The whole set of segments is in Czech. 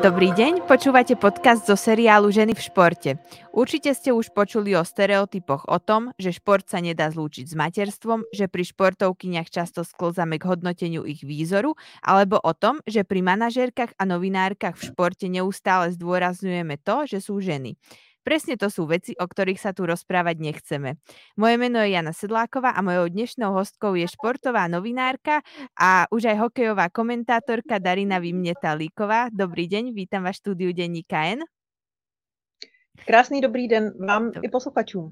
Dobrý deň, počúvate podcast zo seriálu Ženy v športe. Určite ste už počuli o stereotypoch o tom, že šport sa nedá zlúčiť s materstvom, že pri športovkyniach často sklzame k hodnoteniu ich výzoru, alebo o tom, že pri manažérkach a novinárkach v športe neustále zdôrazňujeme to, že sú ženy. Presne to sú veci, o ktorých sa tu rozprávať nechceme. Moje meno je Jana Sedláková a mojou dnešnou hostkou je športová novinárka a už aj hokejová komentátorka Darina Vimneta Líková. Dobrý deň, vítam vás v štúdiu Denníka N. Krásný dobrý den vám i posluchačům.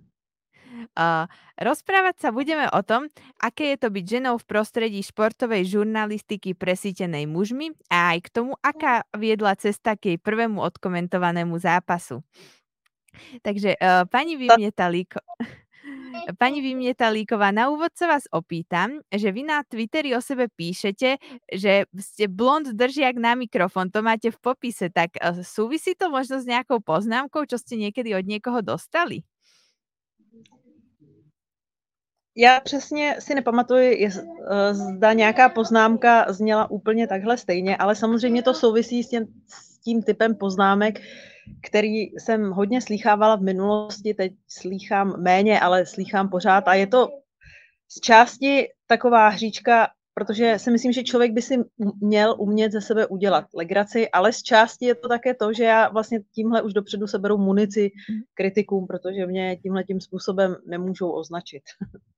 Uh, rozprávať sa budeme o tom, aké je to byť ženou v prostredí športovej žurnalistiky presítenej mužmi a aj k tomu, aká viedla cesta k jej prvému odkomentovanému zápasu. Takže, uh, pani Vymietalíko pani Vymietalíková, na úvod sa vás opýtam, že vy na Twitteri o sebe píšete, že ste blond držiak na mikrofon, to máte v popise, tak uh, súvisí to možno s nejakou poznámkou, čo ste niekedy od niekoho dostali? Já přesně si nepamatuji, je, zda nějaká poznámka zněla úplně takhle stejně, ale samozřejmě to souvisí s tím, s tím typem poznámek, který jsem hodně slýchávala v minulosti, teď slýchám méně, ale slýchám pořád a je to z části taková hříčka, protože si myslím, že člověk by si měl umět ze sebe udělat legraci, ale z části je to také to, že já vlastně tímhle už dopředu seberu munici kritikům, protože mě tímhle tím způsobem nemůžou označit.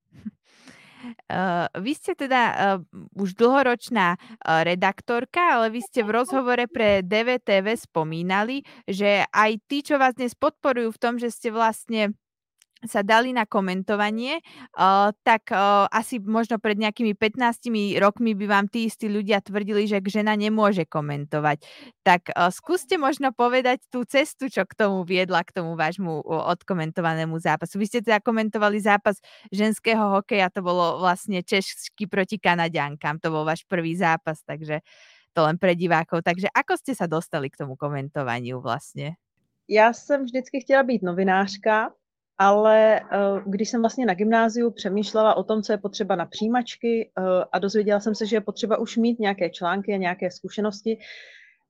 Uh, vy ste teda uh, už dlhoročná uh, redaktorka, ale vy ste v rozhovore pre DVTV spomínali, že aj tí, čo vás dnes podporujú v tom, že ste vlastne sa dali na komentovanie, uh, tak uh, asi možno pred nejakými 15 rokmi by vám tí istí ľudia tvrdili, že žena nemôže komentovať. Tak uh, skúste možno povedať tú cestu, čo k tomu viedla, k tomu vášmu odkomentovanému zápasu. Vy ste teda komentovali zápas ženského hokeja, to bolo vlastne Češky proti Kanadiankám, to bol váš prvý zápas, takže to len pre divákov. Takže ako ste sa dostali k tomu komentovaniu vlastne? Já jsem vždycky chtěla být novinářka, ale uh, když jsem vlastně na gymnáziu přemýšlela o tom, co je potřeba na přijímačky uh, a dozvěděla jsem se, že je potřeba už mít nějaké články a nějaké zkušenosti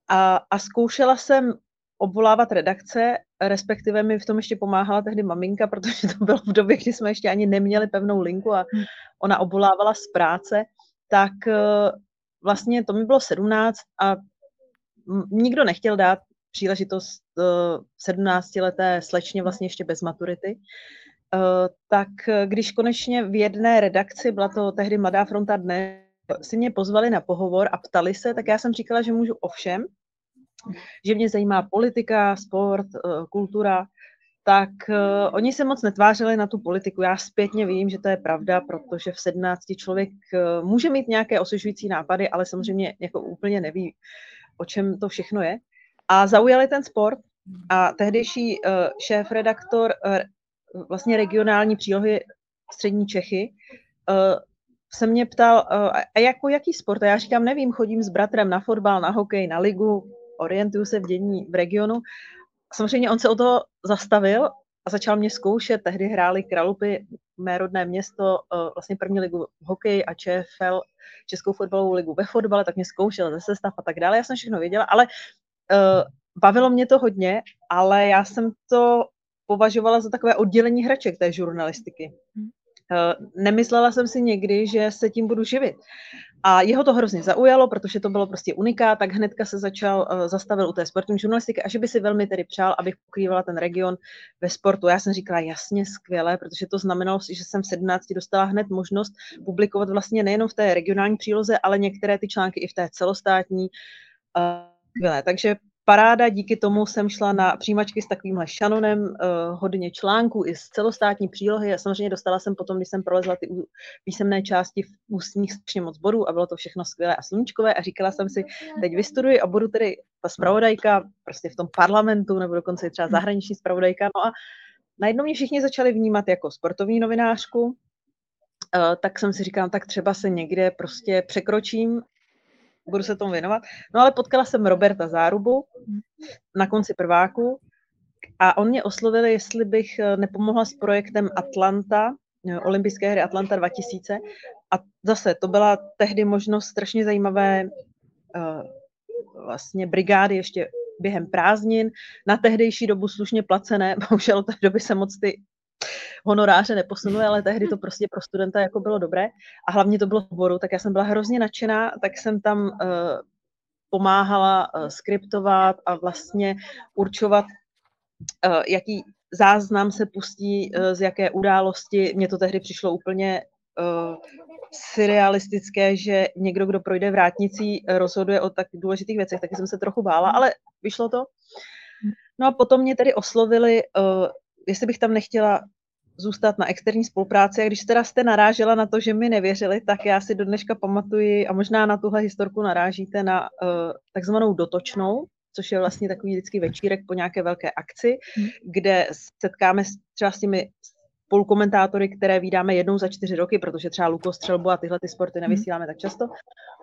a, a zkoušela jsem obvolávat redakce, respektive mi v tom ještě pomáhala tehdy maminka, protože to bylo v době, kdy jsme ještě ani neměli pevnou linku a hm. ona obvolávala z práce, tak uh, vlastně to mi bylo 17 a nikdo nechtěl dát příležitost uh, eh, 17-leté slečně vlastně ještě bez maturity. Uh, tak když konečně v jedné redakci, byla to tehdy Mladá fronta dne, si mě pozvali na pohovor a ptali se, tak já jsem říkala, že můžu ovšem, že mě zajímá politika, sport, uh, kultura, tak uh, oni se moc netvářili na tu politiku. Já zpětně vím, že to je pravda, protože v 17 člověk uh, může mít nějaké osvěžující nápady, ale samozřejmě jako úplně neví, o čem to všechno je a zaujali ten sport a tehdejší uh, šéf-redaktor uh, vlastně regionální přílohy Střední Čechy uh, se mě ptal, uh, a jako jaký sport? A já říkám, nevím, chodím s bratrem na fotbal, na hokej, na ligu, orientuju se v dění v regionu. Samozřejmě on se o toho zastavil a začal mě zkoušet. Tehdy hráli Kralupy, mé rodné město, vlastně první ligu v hokeji a ČFL, Českou fotbalovou ligu ve fotbale, tak mě zkoušel ze sestav a tak dále. Já jsem všechno věděla, ale bavilo mě to hodně, ale já jsem to považovala za takové oddělení hraček té žurnalistiky. Uh, nemyslela jsem si někdy, že se tím budu živit. A jeho to hrozně zaujalo, protože to bylo prostě uniká, tak hnedka se začal, uh, zastavil u té sportovní žurnalistiky a že by si velmi tedy přál, abych pokrývala ten region ve sportu. Já jsem říkala, jasně, skvěle, protože to znamenalo, že jsem v 17 dostala hned možnost publikovat vlastně nejenom v té regionální příloze, ale některé ty články i v té celostátní. Skvělé. Takže paráda, díky tomu jsem šla na přijímačky s takovýmhle šanonem, uh, hodně článků i z celostátní přílohy a samozřejmě dostala jsem potom, když jsem prolezla ty písemné části v ústních strašně moc bodů a bylo to všechno skvělé a sluníčkové a říkala jsem si, teď vystuduji a budu tedy ta spravodajka prostě v tom parlamentu nebo dokonce třeba zahraniční spravodajka. No a najednou mě všichni začali vnímat jako sportovní novinářku, uh, tak jsem si říkala, tak třeba se někde prostě překročím budu se tomu věnovat. No ale potkala jsem Roberta Zárubu na konci prváku a on mě oslovil, jestli bych eh, nepomohla s projektem Atlanta, eh, olympijské hry Atlanta 2000 a zase to byla tehdy možnost strašně zajímavé uh, vlastně brigády ještě během prázdnin, na tehdejší dobu slušně placené, bohužel od té doby se moc ty honoráře neposunuly, ale tehdy to prostě pro studenta jako bylo dobré a hlavně to bylo v oboru, tak já jsem byla hrozně nadšená, tak jsem tam uh, pomáhala uh, skriptovat a vlastně určovat, uh, jaký záznam se pustí uh, z jaké události. Mně to tehdy přišlo úplně uh, surrealistické, že někdo, kdo projde vrátnicí, rozhoduje o tak důležitých věcech, taky jsem se trochu bála, ale vyšlo to. No a potom mě tedy oslovili, jestli bych tam nechtěla zůstat na externí spolupráci. A když teda jste narážela na to, že mi nevěřili, tak já si do dneška pamatuji, a možná na tuhle historku narážíte na uh, takzvanou dotočnou, což je vlastně takový vždycky večírek po nějaké velké akci, hmm. kde setkáme třeba s těmi spolukomentátory, které vydáme jednou za čtyři roky, protože třeba lukostřelbu a tyhle ty sporty hmm. nevysíláme tak často.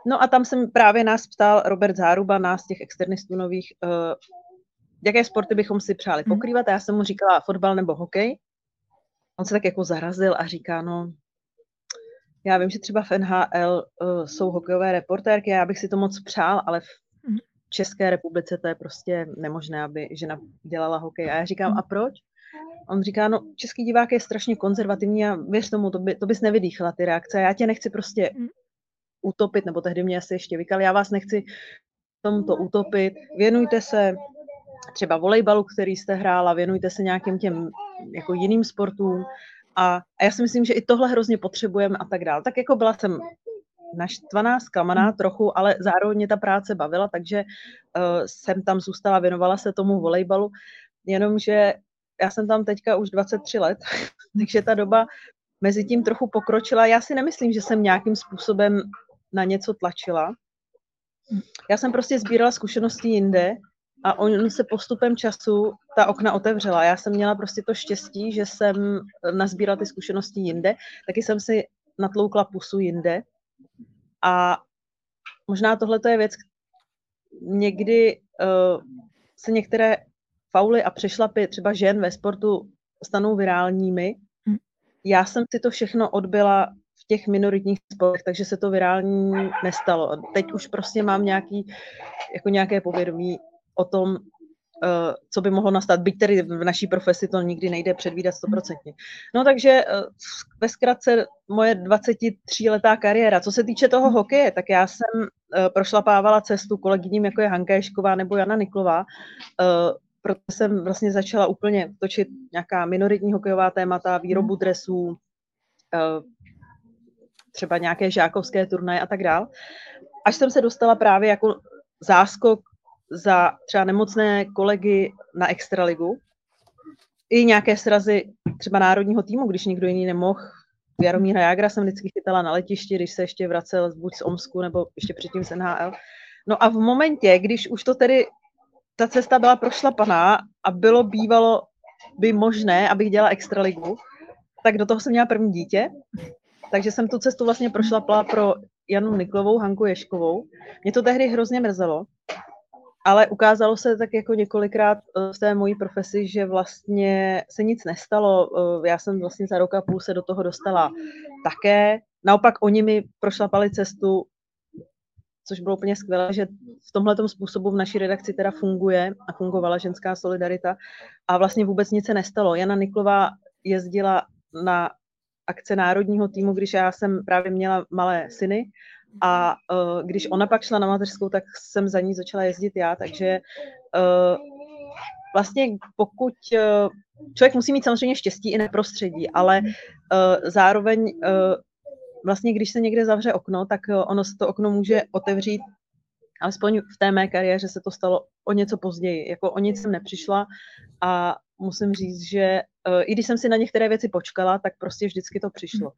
No a tam jsem právě nás ptal Robert Záruba, nás těch externistů nových, uh, jaké sporty bychom si přáli hmm. pokrývat. A já jsem mu říkala fotbal nebo hokej on se tak jako zarazil a říká, no, já vím, že třeba v NHL uh, jsou hokejové reportérky, já bych si to moc přál, ale v mhm. České republice to je prostě nemožné, aby žena dělala hokej. A já říkám, mhm. a proč? On říká, no, český divák je strašně konzervativní a věř tomu, to, by, to bys nevydýchla ty reakce. Já tě nechci prostě mhm. utopit, nebo tehdy mě asi ještě vykal, já vás nechci tomuto utopit. Věnujte se třeba volejbalu, který jste hrála, věnujte se nějakým těm jako jiným sportům a, a já si myslím, že i tohle hrozně potřebujeme a tak dále. Tak jako byla jsem naštvaná, zklamaná trochu, ale zároveň mě ta práce bavila, takže uh, jsem tam zůstala, věnovala se tomu volejbalu, jenomže já jsem tam teďka už 23 let, takže ta doba mezi tím trochu pokročila. Já si nemyslím, že jsem nějakým způsobem na něco tlačila. Já jsem prostě sbírala zkušenosti jinde a on se postupem času ta okna otevřela. Já jsem měla prostě to štěstí, že jsem nazbírala ty zkušenosti jinde, taky jsem si natloukla pusu jinde a možná tohle je věc, někdy uh, se některé fauly a přešlapy třeba žen ve sportu stanou virálními. Hm. Já jsem si to všechno odbyla v těch minoritních sportech, takže se to virální nestalo. Teď už prostě mám nějaký, jako nějaké povědomí o tom, Uh, co by mohlo nastat, byť tedy v naší profesi to nikdy nejde předvídat stoprocentně. No takže uh, ve zkratce moje 23-letá kariéra. Co se týče toho hokeje, tak já jsem uh, prošlapávala cestu kolegyním, jako je Hanka Ješková nebo Jana Niklová, proto jsem vlastně začala úplně točit nějaká minoritní hokejová témata, výrobu hmm. dresů, třeba nějaké žákovské turnaje a tak dál. Až jsem se dostala právě jako záskok za třeba nemocné kolegy na extraligu, i nějaké srazy třeba národního týmu, když nikdo jiný nemohl. Jaromíra Jágra jsem vždycky chytala na letišti, když se ještě vracel buď z Omsku, nebo ještě předtím z NHL. No a v momentě, když už to tedy, ta cesta byla prošlapaná a bylo bývalo by možné, abych dělala extraligu, tak do toho jsem měla první dítě, takže jsem tu cestu vlastně prošlapla pro Janu Niklovou, Hanku Ješkovou. Mě to tehdy hrozně mrzelo, ale ukázalo se tak jako několikrát eh, v té mojí profesi, že vlastně se nic nestalo. Eh, já jsem vlastně za rok a půl se do toho dostala také. Naopak oni mi prošlapali cestu, což bylo úplně skvělé, že v tomhle způsobu v naší redakci teda funguje a fungovala ženská solidarita a vlastně vůbec nic se nestalo. Jana Niklová jezdila na akce národního týmu, když já jsem právě měla malé syny a uh, když ona pak šla na mateřskou, tak jsem za ní začala jezdit já, takže uh, vlastně pokud uh, člověk musí mít samozřejmě štěstí i neprostředí, ale uh, zároveň uh, vlastně když se někde zavře okno, tak ono se to okno může otevřít alespoň v té mé kariéře se to stalo o něco později. Jako o nic jsem nepřišla a musím říct, že uh, i když jsem si na některé věci počkala, tak prostě vždycky to přišlo.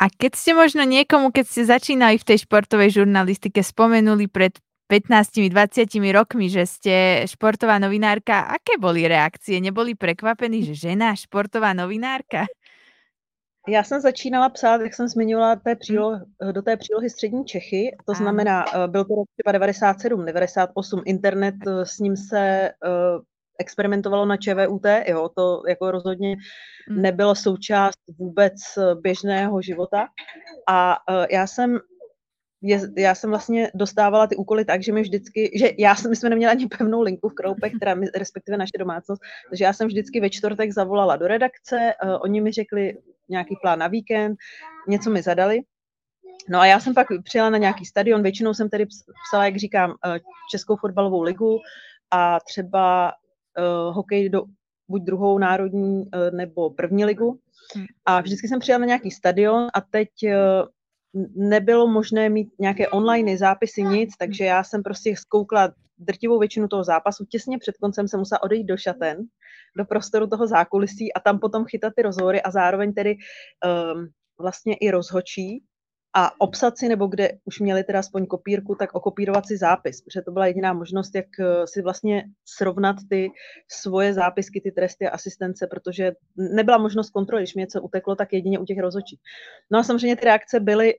A keď ste možno niekomu, keď ste začínali v tej športovej žurnalistike, spomenuli pred 15-20 rokmi, že ste športová novinárka, aké boli reakcie? Neboli prekvapení, že žena športová novinárka? Já jsem začínala psát, jak jsem zmiňovala, té příloh, do té přílohy Střední Čechy, to znamená, eh, byl to rok třeba 97, 98, internet, eh, s ním se eh, experimentovalo na ČVUT, jo, to jako rozhodně hmm. nebylo součást vůbec běžného života. A uh, já jsem je, já jsem vlastně dostávala ty úkoly tak, že mi vždycky, že já jsem, my jsme neměli ani pevnou linku v Kroupech, která mi, respektive naše domácnost, takže já jsem vždycky ve čtvrtek zavolala do redakce, uh, oni mi řekli nějaký plán na víkend, něco mi zadali. No a já jsem pak přijela na nějaký stadion, většinou jsem tedy psala, jak říkám, Českou fotbalovou ligu a třeba uh, hokej do buď druhou národní uh, nebo první ligu. Hmm. A vždycky jsem přijela na nějaký stadion a teď uh, nebylo možné mít nějaké online zápisy, nic, takže já jsem prostě zkoukla drtivou většinu toho zápasu. Těsně před koncem jsem musela odejít do šaten, do prostoru toho zákulisí a tam potom chytat ty rozhovory a zároveň tedy um, vlastně i rozhočí a obsat si, nebo kde už měli teda aspoň kopírku, tak okopírovat si zápis, protože to byla jediná možnost, jak eh, si vlastně srovnat ty svoje zápisky, ty tresty a asistence, protože nebyla možnost kontroly, když mi něco uteklo, tak jedině u těch rozočí. No a samozřejmě ty reakce byly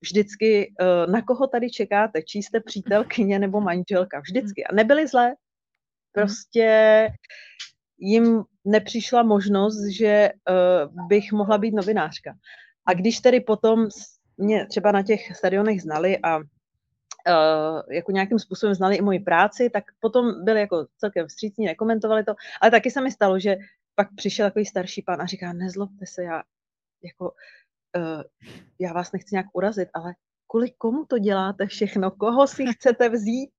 vždycky, eh, na koho tady čekáte, čí jste přítelkyně nebo manželka, vždycky. A nebyly zlé, prostě jim nepřišla možnost, že eh, bych mohla být novinářka. A když tedy potom mě třeba na těch stadionech znali a uh, jako nějakým způsobem znali i moji práci, tak potom byli jako celkem vstřícní, nekomentovali to, ale taky se mi stalo, že pak přišel takový starší pán a říká, nezlobte se, já jako, uh, já vás nechci nějak urazit, ale kvůli komu to děláte všechno, koho si chcete vzít?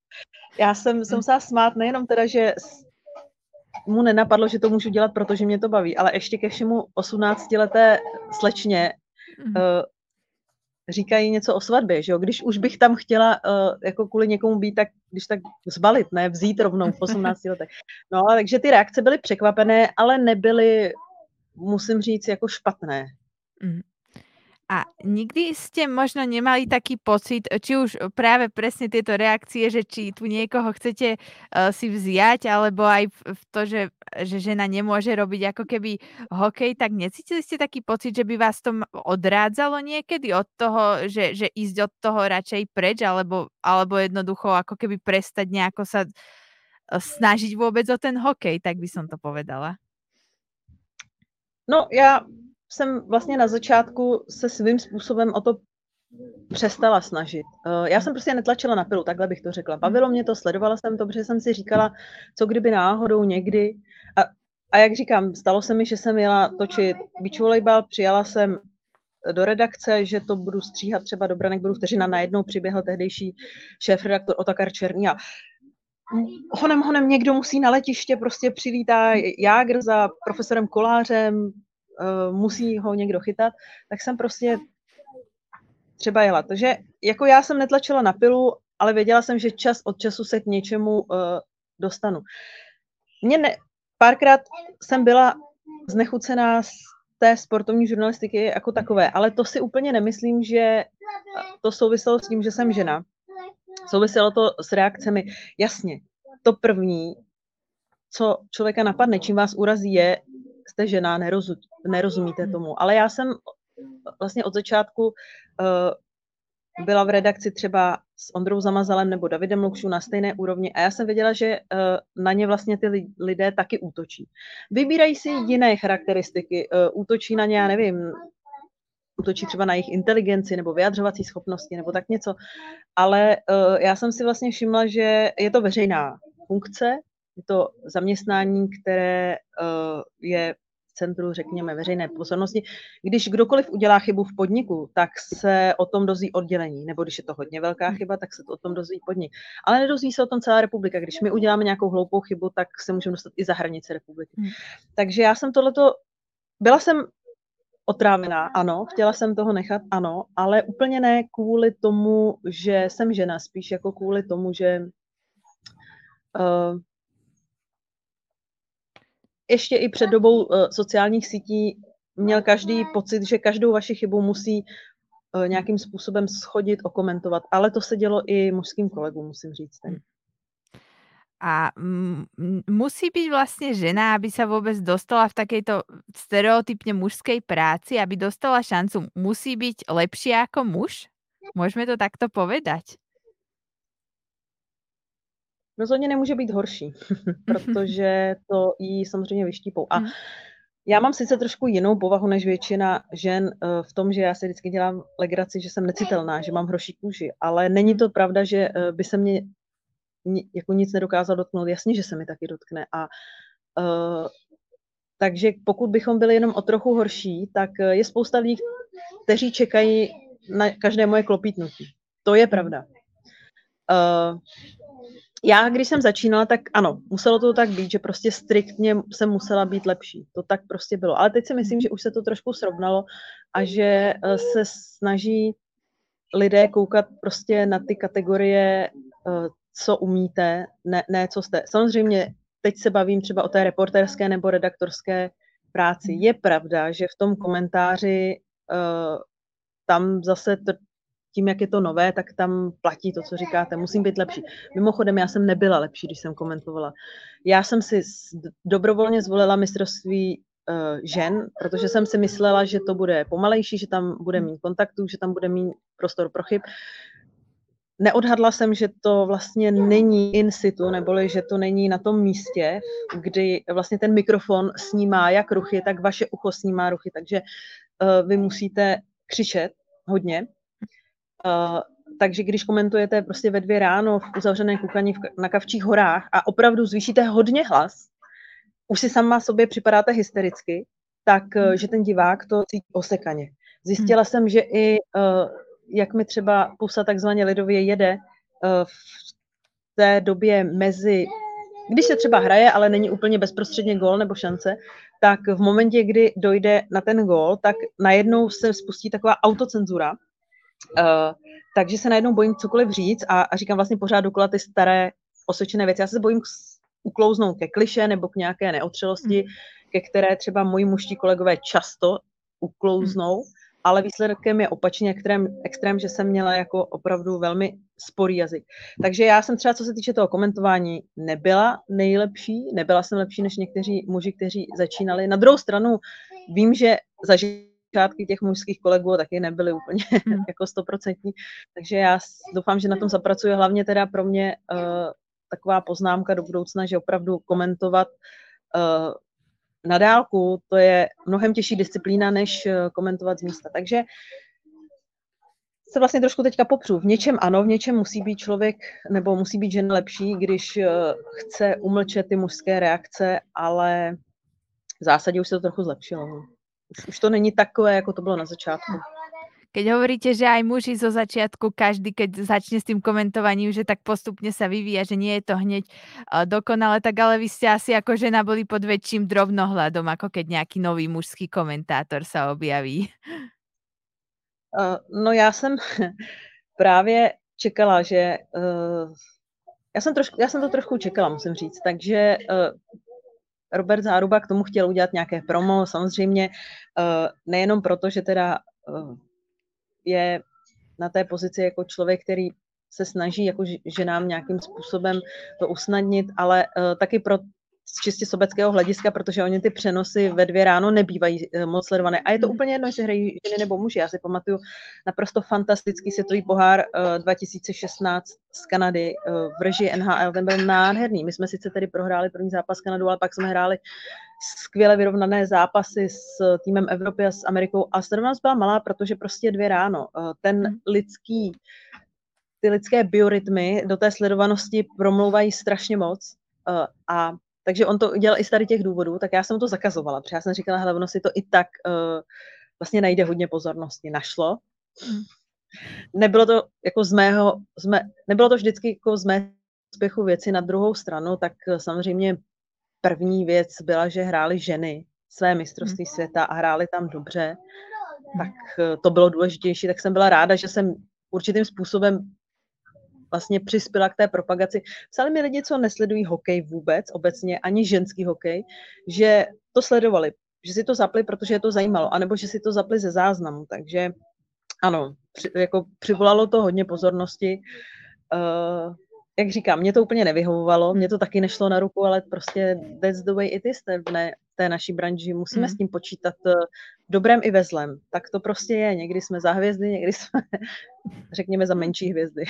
Já jsem, jsem se smát nejenom teda, že mu nenapadlo, že to můžu dělat, protože mě to baví, ale ještě ke všemu 18-leté slečně uh, říkají něco o svatbě, že jo? Když už bych tam chtěla uh, jako kvůli někomu být, tak když tak zbalit, ne vzít rovnou v 18 letech. No, takže ty reakce byly překvapené, ale nebyly, musím říct, jako špatné. Mm. A nikdy ste možno nemali taký pocit, či už práve presne tieto reakcie, že či tu niekoho chcete uh, si vziať, alebo aj v to, že, že žena nemôže robiť ako keby hokej, tak necítili ste taký pocit, že by vás to odrádzalo niekedy od toho, že, že ísť od toho radšej preč, alebo, alebo jednoducho ako keby prestať nejako sa snažiť vôbec o ten hokej, tak by som to povedala. No, já jsem vlastně na začátku se svým způsobem o to přestala snažit. Eh, já jsem prostě netlačila na pilu, takhle bych to řekla. Bavilo mě to, sledovala jsem to, protože jsem si říkala, co kdyby náhodou někdy. A, a jak říkám, stalo se mi, že jsem jela točit beach volleyball, přijala jsem do redakce, že to budu stříhat třeba do branek, budu vteřina, najednou přiběhl tehdejší šéf-redaktor Otakar Černý a honem honem někdo musí na letiště, prostě přivítá Jágr za profesorem Kolářem, uh, musí ho někdo chytat, tak jsem prostě třeba jela. Takže jako já jsem netlačila na pilu, ale věděla jsem, že čas od času se k něčemu uh, dostanu. Mě ne, párkrát jsem byla znechucená z té sportovní žurnalistiky jako takové, ale to si úplně nemyslím, že to souviselo s tím, že jsem žena. Souviselo to s reakcemi. Jasně, to první, co člověka napadne, čím vás urazí, je, jste žena, nerozu, nerozumíte tomu. Ale já jsem vlastně od začátku uh, byla v redakci třeba s Ondrou Zamazalem nebo Davidem Lukšu na stejné úrovni a já jsem věděla, že uh, na ně vlastně ty lidé taky útočí. Vybírají si jiné charakteristiky, uh, útočí na ně, já nevím, útočí třeba na jejich inteligenci nebo vyjadřovací schopnosti nebo tak něco. Ale uh, já jsem si vlastně všimla, že je to veřejná funkce, je to zaměstnání, které uh, je v centru, řekněme, veřejné pozornosti. Když kdokoliv udělá chybu v podniku, tak se o tom dozví oddělení, nebo když je to hodně velká hmm. chyba, tak se to o tom dozví podnik. Ale nedozví se o tom celá republika. Když my uděláme nějakou hloupou chybu, tak se můžeme dostat i za hranice republiky. Hmm. Takže já jsem tohleto, byla jsem otrávená, ano, chtěla jsem toho nechat, ano, ale úplně ne kvůli tomu, že jsem žena, spíš jako kvůli tomu, že uh, ještě i před dobou uh, sociálních sítí měl každý pocit, že každou vaši chybu musí uh, nějakým způsobem schodit, okomentovat. Ale to se dělo i mužským kolegům, musím říct. Ten. A musí byť vlastne žena, aby sa vôbec dostala v takejto stereotypne mužskej práci, aby dostala šancu, musí byť lepšia ako muž? Môžeme to takto povedať? Rozhodně nemůže být horší, protože to jí samozřejmě vyštípou. A hmm. Já mám sice trošku jinou povahu než většina žen eh, v tom, že já si vždycky dělám legraci, že jsem necitelná, že mám hroší kůži, ale není to pravda, že eh, by se mě jako nic nedokázal dotknout. Jasně, že se mi taky dotkne. A uh, takže pokud bychom byli jenom o trochu horší, tak je spousta lidí, kteří čekají na každé moje klopítnutí. To je pravda. Uh, já, když jsem začínala, tak ano, muselo to tak být, že prostě striktně jsem musela být lepší. To tak prostě bylo. Ale teď si myslím, že už se to trošku srovnalo a že eh, se snaží lidé koukat prostě na ty kategorie, eh, co umíte, ne, ne co jste. Samozřejmě teď se bavím třeba o té reporterské nebo redaktorské práci. Je pravda, že v tom komentáři uh, tam zase tím, jak je to nové, tak tam platí to, co říkáte. Musím být lepší. Mimochodem, já jsem nebyla lepší, když jsem komentovala. Já jsem si dobrovolně zvolila mistrovství uh, žen, protože jsem si myslela, že to bude pomalejší, že tam bude mít kontaktů, že tam bude mít prostor pro chyb. Neodhadla jsem, že to vlastně není in situ, neboli že to není na tom místě, kdy vlastně ten mikrofon snímá jak ruchy, tak vaše ucho snímá ruchy, takže uh, vy musíte křičet hodně takže když komentujete prostě ve dvě ráno v uzavřené kukaní na Kavčích horách a opravdu zvýšíte hodně hlas, už si sama sobě připadáte hystericky, tak uh, že ten divák to cítí osekaně. Zjistila hmm. jsem, že i uh, jak mi třeba pusa takzvaně lidově jede v té době mezi, když se třeba hraje, ale není úplně bezprostředně gol nebo šance, tak v momentě, kdy dojde na ten gol, tak najednou se spustí taková autocenzura, Uh, takže se najednou bojím cokoliv říct a, a říkám vlastně pořád dokola ty staré osvědčené věci. Já se bojím uklouznout ke kliše nebo k nějaké neotřelosti, mm. ke které třeba moji muští kolegové často uklouznou, mm. ale výsledkem je opačně extrém, extrém, že jsem měla jako opravdu velmi sporý jazyk. Takže já jsem třeba, co se týče toho komentování, nebyla nejlepší, nebyla jsem lepší než někteří muži, kteří začínali. Na druhou stranu vím, že zažili začátky těch mužských kolegů taky nebyly úplně hmm. jako stoprocentní, takže já doufám, že na tom zapracuje hlavně teda pro mě uh, taková poznámka do budoucna, že opravdu komentovat uh, na dálku, to je mnohem těžší disciplína, než uh, komentovat z místa. Takže se vlastně trošku teďka popřu. V něčem ano, v něčem musí být člověk nebo musí být žena lepší, když uh, chce umlčet ty mužské reakce, ale v zásadě už se to trochu zlepšilo. Už, už to není takové, jako to bylo na začátku. Keď hovoríte, že aj muži zo začiatku, každý, keď začne s tým komentovaním, že tak postupne sa vyvíja, že nie je to hneď uh, dokonale, tak ale vy ste asi ako žena boli pod väčším drobnohľadom, ako keď nejaký nový mužský komentátor sa objaví. Uh, no já jsem právě čekala, že já, jsem trošku, já jsem to trošku čekala, musím říct, takže Robert Záruba k tomu chtěl udělat nějaké promo, samozřejmě eh, nejenom proto, že teda eh, je na té pozici jako člověk, který se snaží jako ženám nějakým způsobem to usnadnit, ale uh, taky pro, z čistě sobeckého hlediska, protože oni ty přenosy ve dvě ráno nebývají uh, moc sledované. A je to hmm. úplně jedno, jestli hrají ženy nebo muži. Já si pamatuju naprosto fantastický světový pohár uh, 2016 z Kanady uh, v režii NHL. Ten byl nádherný. My jsme sice tedy prohráli první zápas s Kanadou, ale pak jsme hráli skvěle vyrovnané zápasy s týmem Evropy a s Amerikou. A sledovanost byla malá, protože prostě dvě ráno. Ten hmm. lidský ty lidské biorytmy do té sledovanosti promlouvají strašně moc. A takže on to dělal i z tady těch důvodů, tak já jsem to zakazovala, protože já jsem říkala, hele, ono si to i tak uh, vlastně najde hodně pozornosti. Našlo. Hmm. Nebylo to jako z mého, z mé, nebylo to vždycky jako z mého úspěchu věci na druhou stranu, tak uh, samozřejmě první věc byla, že hrály ženy své mistrovství hmm. světa a hrály tam dobře, tak uh, to bylo důležitější, tak jsem byla ráda, že jsem určitým způsobem vlastně přispěla k té propagaci. Psali mi lidi, co nesledují hokej vůbec, obecně ani ženský hokej, že to sledovali, že si to zapli, protože je to zajímalo, anebo že si to zapli ze záznamu. Takže ano, při, jako přivolalo to hodně pozornosti. Uh, jak říkám, mě to úplně nevyhovovalo, mě to taky nešlo na ruku, ale prostě that's the way it is ne, té naší branži. Musíme mm. s tím počítat v dobrém i ve zlem. Tak to prostě je. Někdy jsme za hvězdy, někdy jsme, řekněme, za menší hvězdy.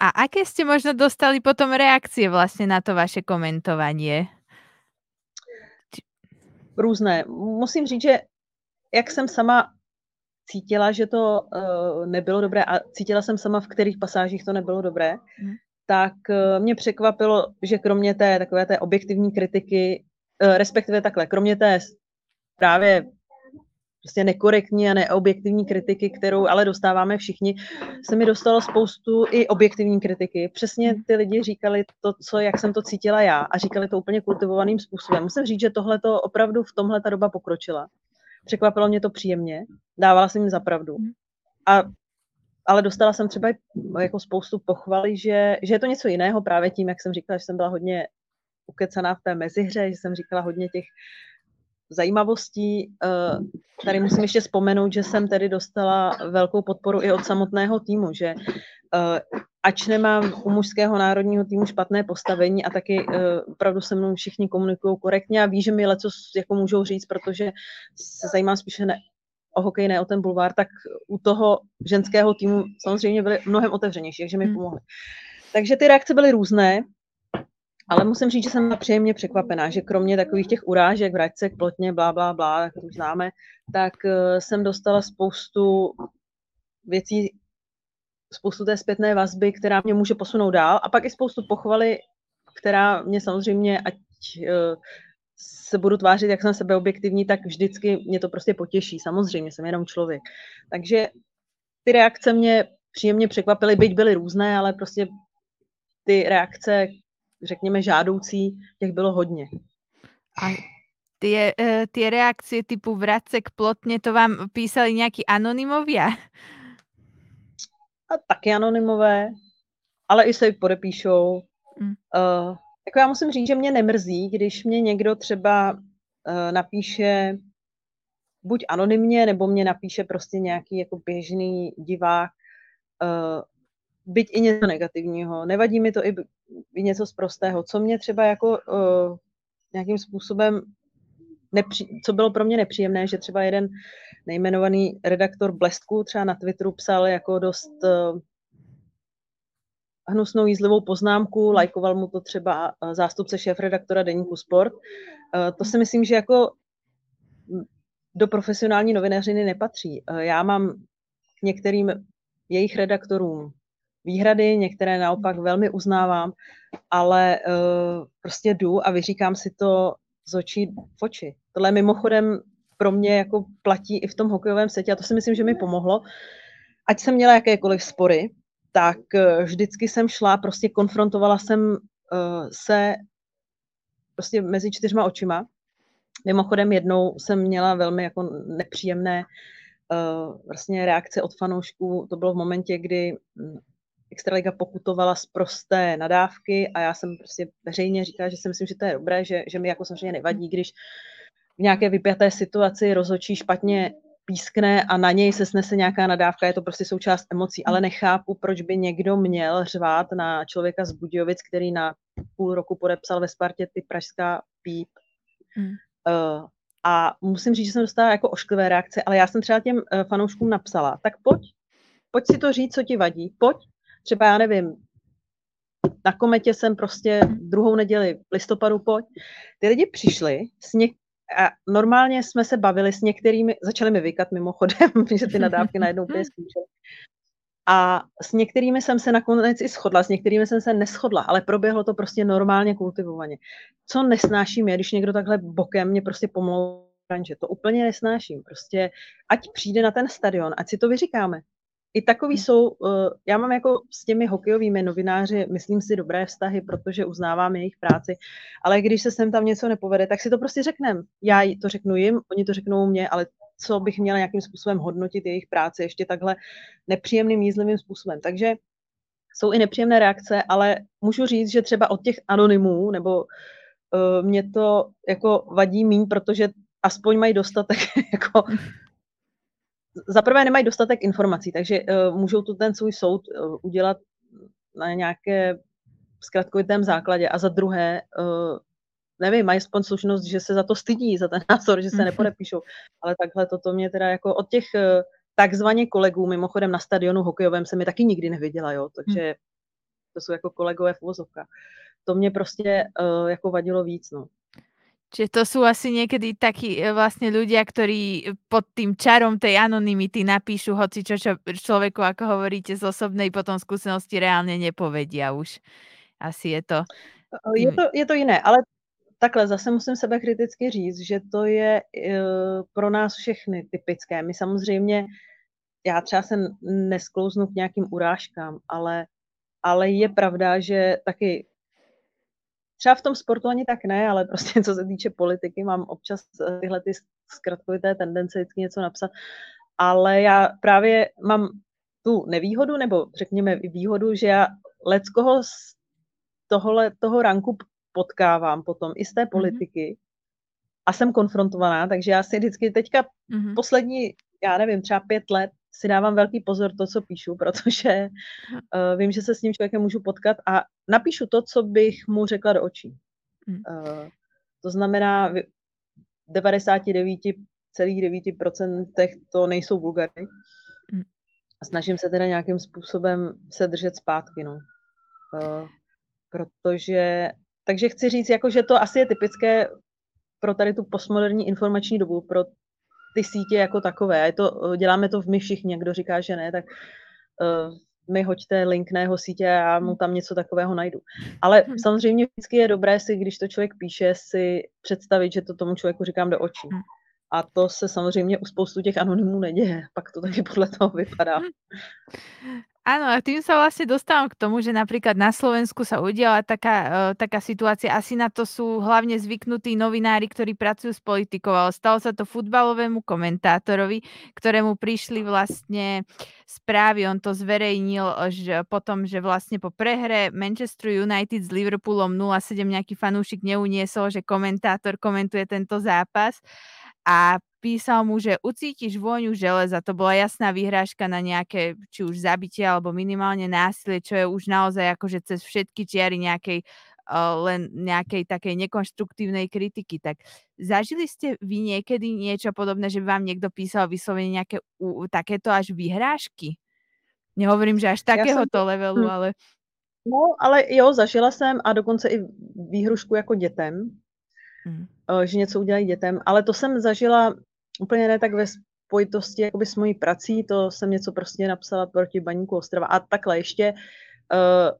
A aké jste možno dostali potom reakcie vlastně na to vaše komentování? Různé. Musím říct, že jak jsem sama cítila, že to uh, nebylo dobré a cítila jsem sama, v kterých pasážích to nebylo dobré, mm. tak uh, mě překvapilo, že kromě té takové té objektivní kritiky, respektive takhle, kromě té právě prostě nekorektní a neobjektivní kritiky, kterou ale dostáváme všichni, se mi dostalo spoustu i objektivní kritiky. Přesně ty lidi říkali to, co, jak jsem to cítila já a říkali to úplně kultivovaným způsobem. Musím říct, že tohle to opravdu v tomhle ta doba pokročila. Překvapilo mě to příjemně, dávala jsem jim za pravdu. A, ale dostala jsem třeba jako spoustu pochvaly, že, že je to něco jiného právě tím, jak jsem říkala, že jsem byla hodně ukecaná v té mezihře, že jsem říkala hodně těch zajímavostí. Eh, tady musím ještě vzpomenout, že jsem tedy dostala velkou podporu i od samotného týmu, že eh, ač nemám u mužského národního týmu špatné postavení a taky uh, opravdu se mnou všichni komunikují korektně a ví, že mi leco jako můžou říct, protože se zajímám spíše ne, o hokej, ne o ten bulvár, tak u toho ženského týmu samozřejmě byly mnohem otevřenější, takže mi hmm. pomohly. Takže ty reakce byly různé, ale musím říct, že jsem příjemně překvapená, že kromě takových těch urážek, vraťcek, plotně, blá, blá, blá, jak to už známe, tak uh, jsem dostala spoustu věcí, spoustu té zpětné vazby, která mě může posunout dál a pak i spoustu pochvaly, která mě samozřejmě, ať uh, se budu tvářit, jak jsem sebeobjektivní, tak vždycky mě to prostě potěší. Samozřejmě, jsem jenom člověk. Takže ty reakce mě příjemně překvapily, byť byly různé, ale prostě ty reakce, řekněme, žádoucí, těch bylo hodně. A ty, eh, ty reakcie typu vracek plotně, to vám písali nějaký anonymovia? A taky anonymové, ale i se podepíšou. Mm. Uh, jako já musím říct, že mě nemrzí, když mě někdo třeba uh, napíše buď anonymně, nebo mě napíše prostě nějaký jako běžný divák, uh, byť i něco negativního. Nevadí mi to i, i něco zprostého. Co mě třeba jako uh, nějakým způsobem nepří, co bylo pro mě nepříjemné, že třeba jeden nejmenovaný redaktor Blesku třeba na Twitteru psal jako dost uh, hnusnou jízlivou poznámku, lajkoval mu to třeba uh, zástupce šéf-redaktora Deníku Sport. Uh, to si myslím, že jako do profesionální novinařiny nepatří. Uh, já mám některým jejich redaktorům výhrady, některé naopak velmi uznávám, ale uh, prostě jdu a vyříkám si to z očí v oči. Tohle mimochodem pro mě jako platí i v tom hokejovém setě a to si myslím, že mi pomohlo. Ať jsem měla jakékoliv spory, tak eh, vždycky jsem šla, prostě konfrontovala jsem uh, se prostě mezi čtyřma očima. Mimochodem jednou jsem měla velmi jako nepříjemné uh, vlastně reakce od fanoušků. To bylo v momentě, kdy hm, Extraliga pokutovala z prosté nadávky a já jsem prostě veřejně říkala, že si myslím, že to je dobré, že, že mi jako samozřejmě nevadí, když v nějaké vypjaté situaci rozhodčí špatně pískne a na něj se snese nějaká nadávka, je to prostě součást emocí, ale nechápu, proč by někdo měl řvát na člověka z Budějovic, který na půl roku podepsal ve Spartě ty pražská píp. Hmm. Uh, a musím říct, že jsem dostala jako ošklivé reakce, ale já jsem třeba těm uh, fanouškům napsala, tak pojď, pojď si to říct, co ti vadí, pojď, třeba já nevím, na kometě jsem prostě druhou neděli v listopadu pojď. Ty lidi přišli s něk- a normálně jsme se bavili s některými, začali mi vykat mimochodem, že ty nadávky najednou úplně skončily. A s některými jsem se nakonec i shodla, s některými jsem se neschodla, ale proběhlo to prostě normálně kultivovaně. Co nesnáším je, když někdo takhle bokem mě prostě pomlouvá, že to úplně nesnáším. Prostě ať přijde na ten stadion, ať si to vyříkáme i takový hm. jsou, uh, já mám jako s těmi hokejovými novináři, myslím si, dobré vztahy, protože uznávám jejich práci, ale když se sem tam něco nepovede, tak si to prostě řeknem. Já to řeknu jim, oni to řeknou mě, ale co bych měla nějakým způsobem hodnotit jejich práci ještě takhle nepříjemným, jízlivým způsobem. Takže jsou i nepříjemné reakce, ale můžu říct, že třeba od těch anonymů, nebo uh, mě to jako vadí míň, protože aspoň mají dostatek jako za prvé nemají dostatek informací, takže uh, můžou tu ten svůj soud uh, udělat na nějaké zkratkovitém základě a za druhé, uh, nevím, mají aspoň slušnost, že se za to stydí, za ten názor, že se mhm. nepodepíšou, ale takhle toto mě teda jako od těch uh, takzvaně kolegů, mimochodem na stadionu hokejovém se mi taky nikdy neviděla, jo, takže to jsou jako kolegové v uvozovkách. To mě prostě uh, jako vadilo víc, no. Čiže to sú asi niekedy takí e, vlastne ľudia, ktorí pod tým čarom tej anonymity napíšu hoci čo, čo človeku, ako hovoríte, z osobnej potom skúsenosti reálne nepovedia už. Asi je to Je to, je to jiné, ale takhle zase musím sebe kriticky říct, že to je pro nás všechny typické. My samozřejmě, já třeba se nesklouznu k nějakým urážkám, ale, ale je pravda, že taky Třeba v tom sportu ani tak ne, ale prostě co se týče politiky, mám občas eh, tyhle ty zkratkovité tendence vždycky něco napsat. Ale já právě mám tu nevýhodu, nebo řekněme výhodu, že já leckoho z tohle, toho ranku potkávám potom i z té mhm. politiky mm-hmm. a jsem konfrontovaná, takže já si vždycky teďka mm-hmm. poslední, já nevím, třeba pět let si dávám velký pozor to, co píšu, protože uh, vím, že se s tím člověkem můžu potkat a napíšu to, co bych mu řekla do očí. Uh, to znamená, v 99,9% to nejsou vulgary. Mm. A snažím se teda nějakým způsobem se držet zpátky, no. Uh, protože, takže chci říct, jako, že to asi je typické pro tady tu postmoderní informační dobu, pro ty sítě jako takové. Je to, děláme to v my všichni, kdo říká, že ne, tak uh, mi hoďte link na jeho sítě a já mu tam něco takového najdu. Ale hmm. samozřejmě vždycky je dobré si, když to člověk píše, si představit, že to tomu člověku říkám do očí. Hmm. A to se samozřejmě u spoustu těch anonymů neděje. Pak to taky podle toho vypadá. Áno, a tým sa vlastne dostávam k tomu, že napríklad na Slovensku sa udiala taká, uh, taká situácia, asi na to sú hlavne zvyknutí novinári, ktorí pracujú s politikou, ale stalo sa to futbalovému komentátorovi, ktorému prišli vlastne správy, on to zverejnil že potom, že vlastne po prehre Manchester United s Liverpoolom 0-7 nejaký fanúšik neuniesol, že komentátor komentuje tento zápas. A písal mu, že ucítiš vôňu železa. To bola jasná vyhrážka na nejaké, či už zabitie, alebo minimálne násilie, čo je už naozaj akože cez všetky čiary nejakej uh, len nejakej takej nekonštruktívnej kritiky. Tak zažili ste vy niekedy niečo podobné, že by vám niekto písal vyslovene nejaké uh, takéto až vyhrážky? Nehovorím, že až takéhoto jsem... levelu, hm. ale... No, ale jo, zažila jsem a dokonce i výhrušku jako dětem, mm. že něco udělají dětem, ale to jsem zažila úplně ne tak ve spojitosti jakoby s mojí prací, to jsem něco prostě napsala proti baníku Ostrava a takhle ještě uh,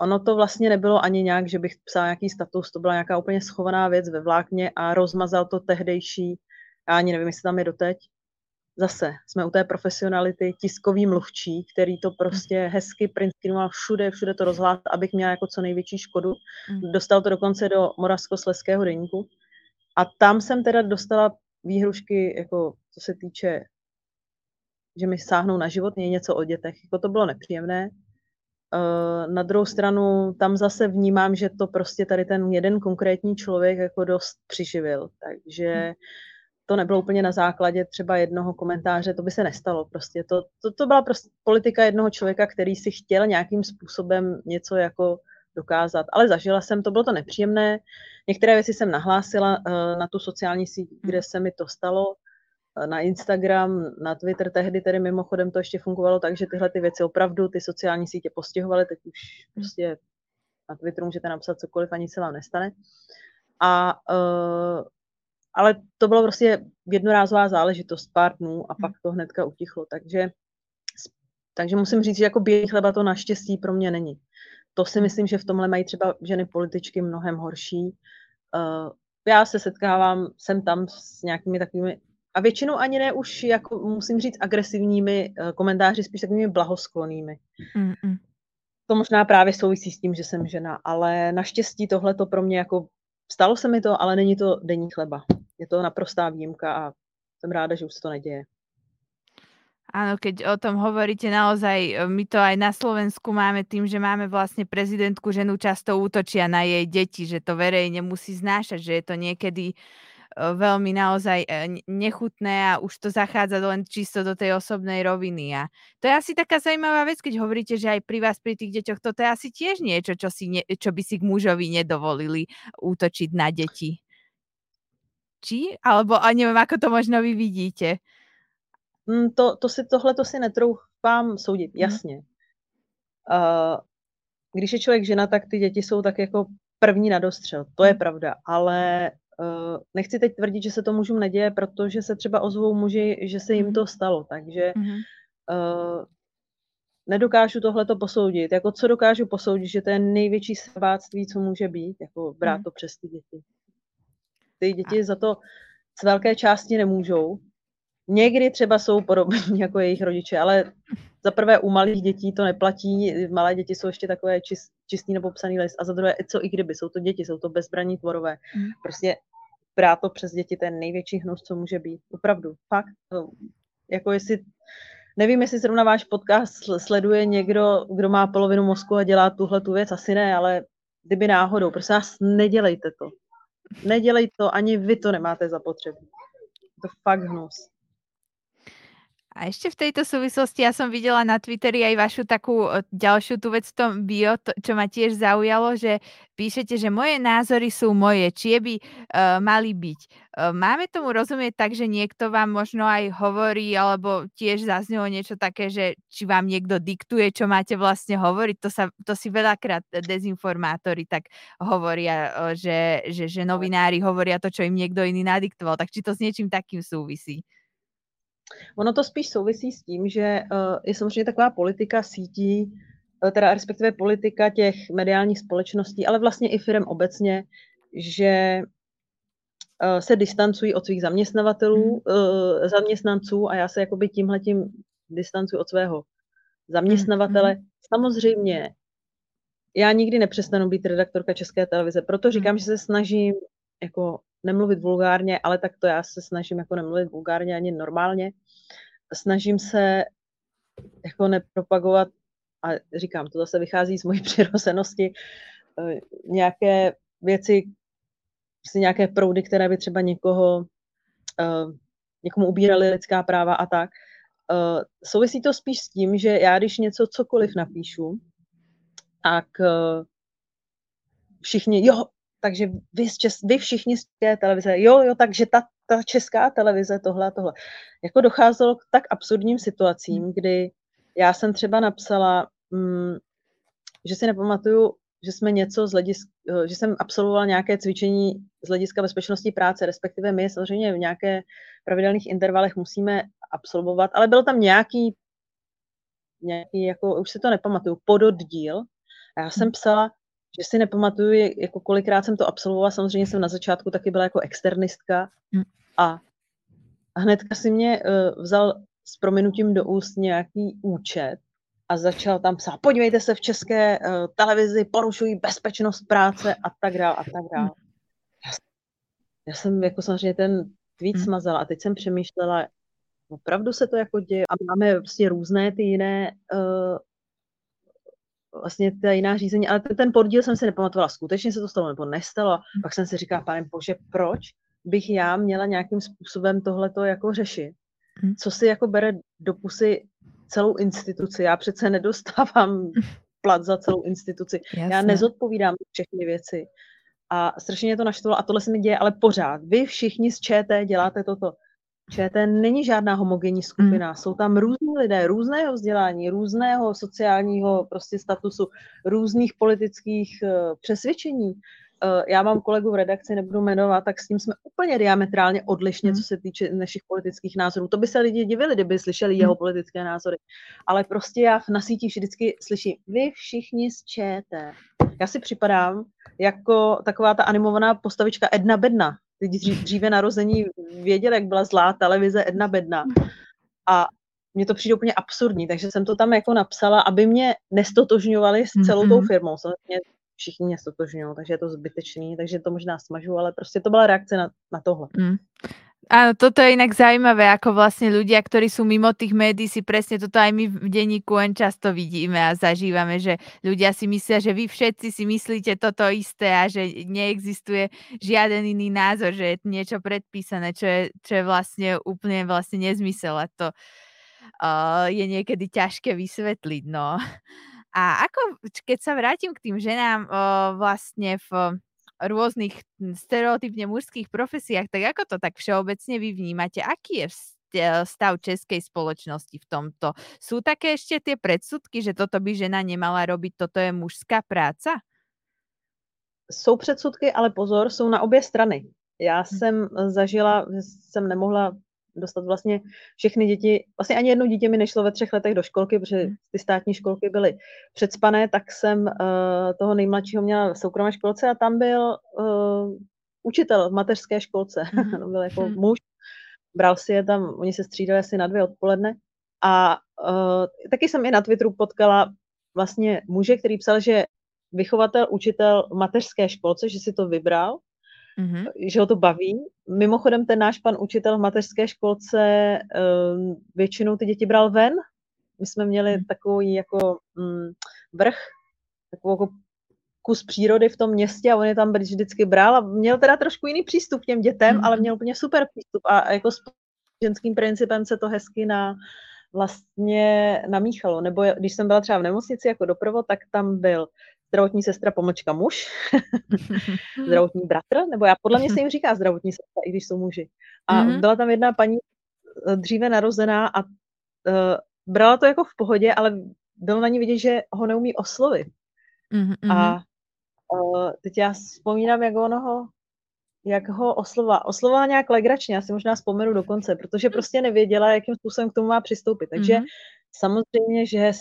ono to vlastně nebylo ani nějak, že bych psala nějaký status, to byla nějaká úplně schovaná věc ve vlákně a rozmazal to tehdejší, já ani nevím, jestli tam je doteď, zase jsme u té profesionality, tiskový mluvčí, který to prostě hezky printscreenoval všude, všude to rozhlás, abych měla jako co největší škodu. Mm. Dostal to dokonce do Moravskosleského deníku. A tam jsem teda dostala výhrušky, jako co se týče, že mi sáhnou na život, je něco o dětech. Jako to bylo nepříjemné. Uh, na druhou stranu tam zase vnímám, že to prostě tady ten jeden konkrétní člověk jako dost přiživil. Takže hmm. to nebylo úplně na základě třeba jednoho komentáře, to by se nestalo. Prostě to, to, to byla prostě politika jednoho člověka, který si chtěl nějakým způsobem něco jako dokázat. Ale zažila jsem to, bylo to nepříjemné. Některé věci jsem nahlásila uh, na tu sociální síť, hmm. kde se mi to stalo, uh, na Instagram, na Twitter, tehdy tedy mimochodem to ještě fungovalo tak, že tyhle ty věci opravdu ty sociální sítě postihovaly, teď už hmm. prostě na Twitteru můžete napsat cokoliv, ani se vám nestane. A uh, ale to bylo prostě jednorázová záležitost, pár dnů a pak to hnedka utichlo, takže takže musím říct, že jako běžný chleba to naštěstí pro mě není. To si myslím, že v tomhle mají třeba ženy političky mnohem horší. Uh, já se setkávám sem tam s nějakými takovými, a většinou ani ne už, jako musím říct, agresivními uh, komentáři, spíš takovými blahosklonými. Mm-mm. To možná právě souvisí s tím, že jsem žena, ale naštěstí tohle to pro mě jako, stalo se mi to, ale není to denní chleba. Je to naprostá výjimka a jsem ráda, že už se to neděje. Áno, keď o tom hovoríte, naozaj e, my to aj na Slovensku máme tým, že máme vlastne prezidentku ženu, často útočia na jej deti, že to verejne musí znášať, že je to niekedy e, veľmi naozaj e, nechutné a už to zachádza len čisto do tej osobnej roviny. A to je asi taká zaujímavá vec, keď hovoríte, že aj pri vás, pri tých deťoch, toto je asi tiež niečo, čo, si ne, čo by si k mužovi nedovolili útočiť na deti. Či? Alebo a neviem, ako to možno vy vidíte. Mm, to, to si, tohle to si netroufám soudit, mm. jasně. Uh, když je člověk žena, tak ty děti jsou tak jako první na dostřel, to je mm. pravda, ale Uh, nechci teď tvrdit, že se to mužům neděje, protože se třeba ozvou muži, že se jim mm. to stalo, takže uh, nedokážu tohle to posoudit. Jako co dokážu posoudit, že to je největší sebáctví, co může být, jako brát to přes ty děti. Ty děti za to z velké části nemůžou. Někdy třeba jsou podobní jako jejich rodiče, ale za prvé u malých dětí to neplatí, malé děti jsou ještě takové čist, čistý nebo psaný list a za druhé, co i kdyby, jsou to děti, jsou to bezbraní tvorové. Mm. Prostě brát to přes děti, je největší hnus, co může být. Opravdu, fakt. To, jako jestli, nevím, jestli zrovna váš podcast sleduje někdo, kdo má polovinu mozku a dělá tuhle tu věc, asi ne, ale kdyby náhodou, prosím vás, nedělejte to. Nedělej to, ani vy to nemáte zapotřebí. To fakt hnus. A ešte v tejto súvislosti ja som videla na Twitteri aj vašu takú ďalšiu tú vec v tom bio, to, čo ma tiež zaujalo, že píšete, že moje názory sú moje, čie by uh, mali byť. Uh, máme tomu rozumieť tak, že niekto vám možno aj hovorí, alebo tiež zaznelo niečo také, že či vám niekto diktuje, čo máte vlastne hovoriť. To, sa, to si veľakrát dezinformátori tak hovoria, že, že, že novinári hovoria to, čo im niekto iný nadiktoval. Tak či to s niečím takým súvisí? Ono to spíš souvisí s tím, že uh, je samozřejmě taková politika sítí, uh, teda respektive politika těch mediálních společností, ale vlastně i firm obecně, že uh, se distancují od svých zaměstnavatelů, uh, zaměstnanců a já se jakoby tímhletím distancuji od svého zaměstnavatele. Mm. Samozřejmě já nikdy nepřestanu být redaktorka České televize, proto říkám, mm. že se snažím jako nemluvit vulgárně, ale tak to já se snažím jako nemluvit vulgárně ani normálně. Snažím se jako nepropagovat, a říkám, to zase vychází z mojí přirozenosti, eh, nějaké věci, prostě nějaké proudy, které by třeba někoho, eh, někomu ubíraly lidská práva a tak. Eh, souvisí to spíš s tím, že já když něco cokoliv napíšu, tak všichni, jo, takže vy, z Čes, vy všichni z té televize, jo, jo, takže ta, ta česká televize, tohle a tohle. Jako docházelo k tak absurdním situacím, hmm. kdy já jsem třeba napsala, mm, že si nepamatuju, že jsme něco z hlediska, že jsem absolvovala nějaké cvičení z hlediska bezpečnosti práce, respektive my samozřejmě v nějaké pravidelných intervalech musíme absolvovat, ale byl tam nějaký, nějaký jako, už si to nepamatuju, pododdíl. A já jsem hmm. psala, že si nepamatuju, jako kolikrát jsem to absolvovala, samozřejmě jsem na začátku taky byla jako externistka hm. a hnedka si mě uh, vzal s prominutím do úst nějaký účet a začal tam psát, podívejte se v české uh, televizi, porušují bezpečnost práce a tak dále a tak dále. Já, já jsem jako samozřejmě ten tweet hmm. smazala a teď jsem přemýšlela, opravdu se to jako děje a máme prostě různé ty jiné uh, vlastně ta jiná řízení, ale ten, ten podíl jsem si nepamatovala, skutečně se to stalo nebo nestalo. Hmm. Pak jsem si říkala, pane bože, proč bych já měla nějakým způsobem tohleto jako řešit? Hmm. Co si jako bere do pusy celou instituci? Já přece nedostávám plat za celou instituci. Jasne. Já nezodpovídám všechny věci. A strašně mě to naštvalo a tohle se mi děje, ale pořád. Vy všichni z ČT děláte toto. ČT není žádná homogenní skupina. Mm. Jsou tam různí lidé, různého vzdělání, různého sociálního prostě statusu, různých politických uh, přesvědčení. Uh, já mám kolegu v redakci, nebudu jmenovat, tak s ním jsme úplně diametrálně odlišně, mm. co se týče našich politických názorů. To by se lidi divili, kdyby slyšeli mm. jeho politické názory. Ale prostě já na sítích vždycky slyším, vy všichni z ČT. Já si připadám jako taková ta animovaná postavička Edna Bedna lidi dříve narození věděli, jak byla zlá televize Edna Bedna. A mně to přijde úplně absurdní, takže jsem to tam jako napsala, aby mě nestotožňovali s celou tou firmou. Samozřejmě všichni mě stotožňují, takže je to zbytečný, takže to možná smažu, ale prostě to byla reakce na, na tohle. Mm. Áno, toto je inak zaujímavé, ako vlastne ľudia, ktorí sú mimo tých médií, si presne toto aj my v denníku len často vidíme a zažívame, že ľudia si myslia, že vy všetci si myslíte toto isté a že neexistuje žiaden iný názor, že je niečo predpísané, čo je, čo je vlastne úplne vlastne nezmysel a to uh, je niekedy ťažké vysvetliť. No. A ako, keď sa vrátim k tým ženám uh, vlastne v rôznych stereotypne mužských profesiách, tak ako to tak všeobecne vy vnímate? Aký je stav českej spoločnosti v tomto? Sú také ešte tie predsudky, že toto by žena nemala robiť, toto je mužská práca? Jsou předsudky, ale pozor, jsou na obě strany. Já Hm. jsem zažila, jsem nemohla dostat vlastně všechny děti, vlastně ani jedno dítě mi nešlo ve třech letech do školky, protože Hm. ty státní školky byly předspané, tak jsem uh, toho nejmladšího měla v soukromé školce a tam byl uh, učitel v mateřské školce. Mhm. byl jako Hm. muž, bral si je tam, oni se střídali asi na dvě odpoledne a uh, taky jsem i na Twitteru potkala vlastně muže, který psal, že vychovatel, učitel v mateřské školce, že si to vybral, Mhm. že ho to baví. Mimochodem ten náš pan učitel v mateřské školce um, většinou ty děti bral ven. My jsme měli Hm. takový jako mm, vrch, takovou jako kus přírody v tom městě a on je tam vždycky bral a měl teda trošku jiný přístup k těm dětem, Mhm. ale měl úplně super přístup a jako s ženským principem se to hezky na vlastně namíchalo. Nebo když jsem byla třeba v nemocnici jako doprovod, tak tam byl zdravotní sestra pomlčka muž, zdravotní bratr, nebo já podle mě se jim říká zdravotní sestra, i když jsou muži. A Mhm. byla tam jedna paní eh, dříve narozená a uh, brala to jako v pohodě, ale bylo na ní vidět, že ho neumí oslovit. Mhm, mhm. A uh, teď já vzpomínám, jak ono ho, jak ho oslova. Oslovala nějak legračně, já si možná vzpomenu do konce, protože prostě nevěděla, jakým způsobem k tomu má přistoupit. Takže Mhm. samozřejmě, že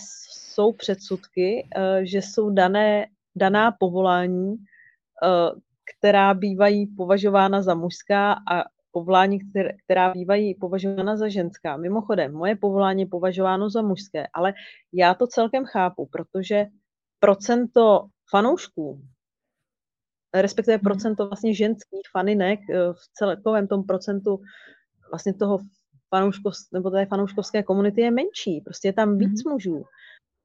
jsou předsudky, uh, že jsou dané, daná povolání, uh, která bývají považována za mužská a povolání, které, která bývají považována za ženská. Mimochodem, moje povolání je považováno za mužské, ale já to celkem chápu, protože procento fanoušků, respektive Mhm. procento vlastně ženských faninek eh, v celkovém tom procentu vlastně toho fanouškov, nebo té fanouškovské komunity je menší. Prostě je tam víc Mhm. mužů.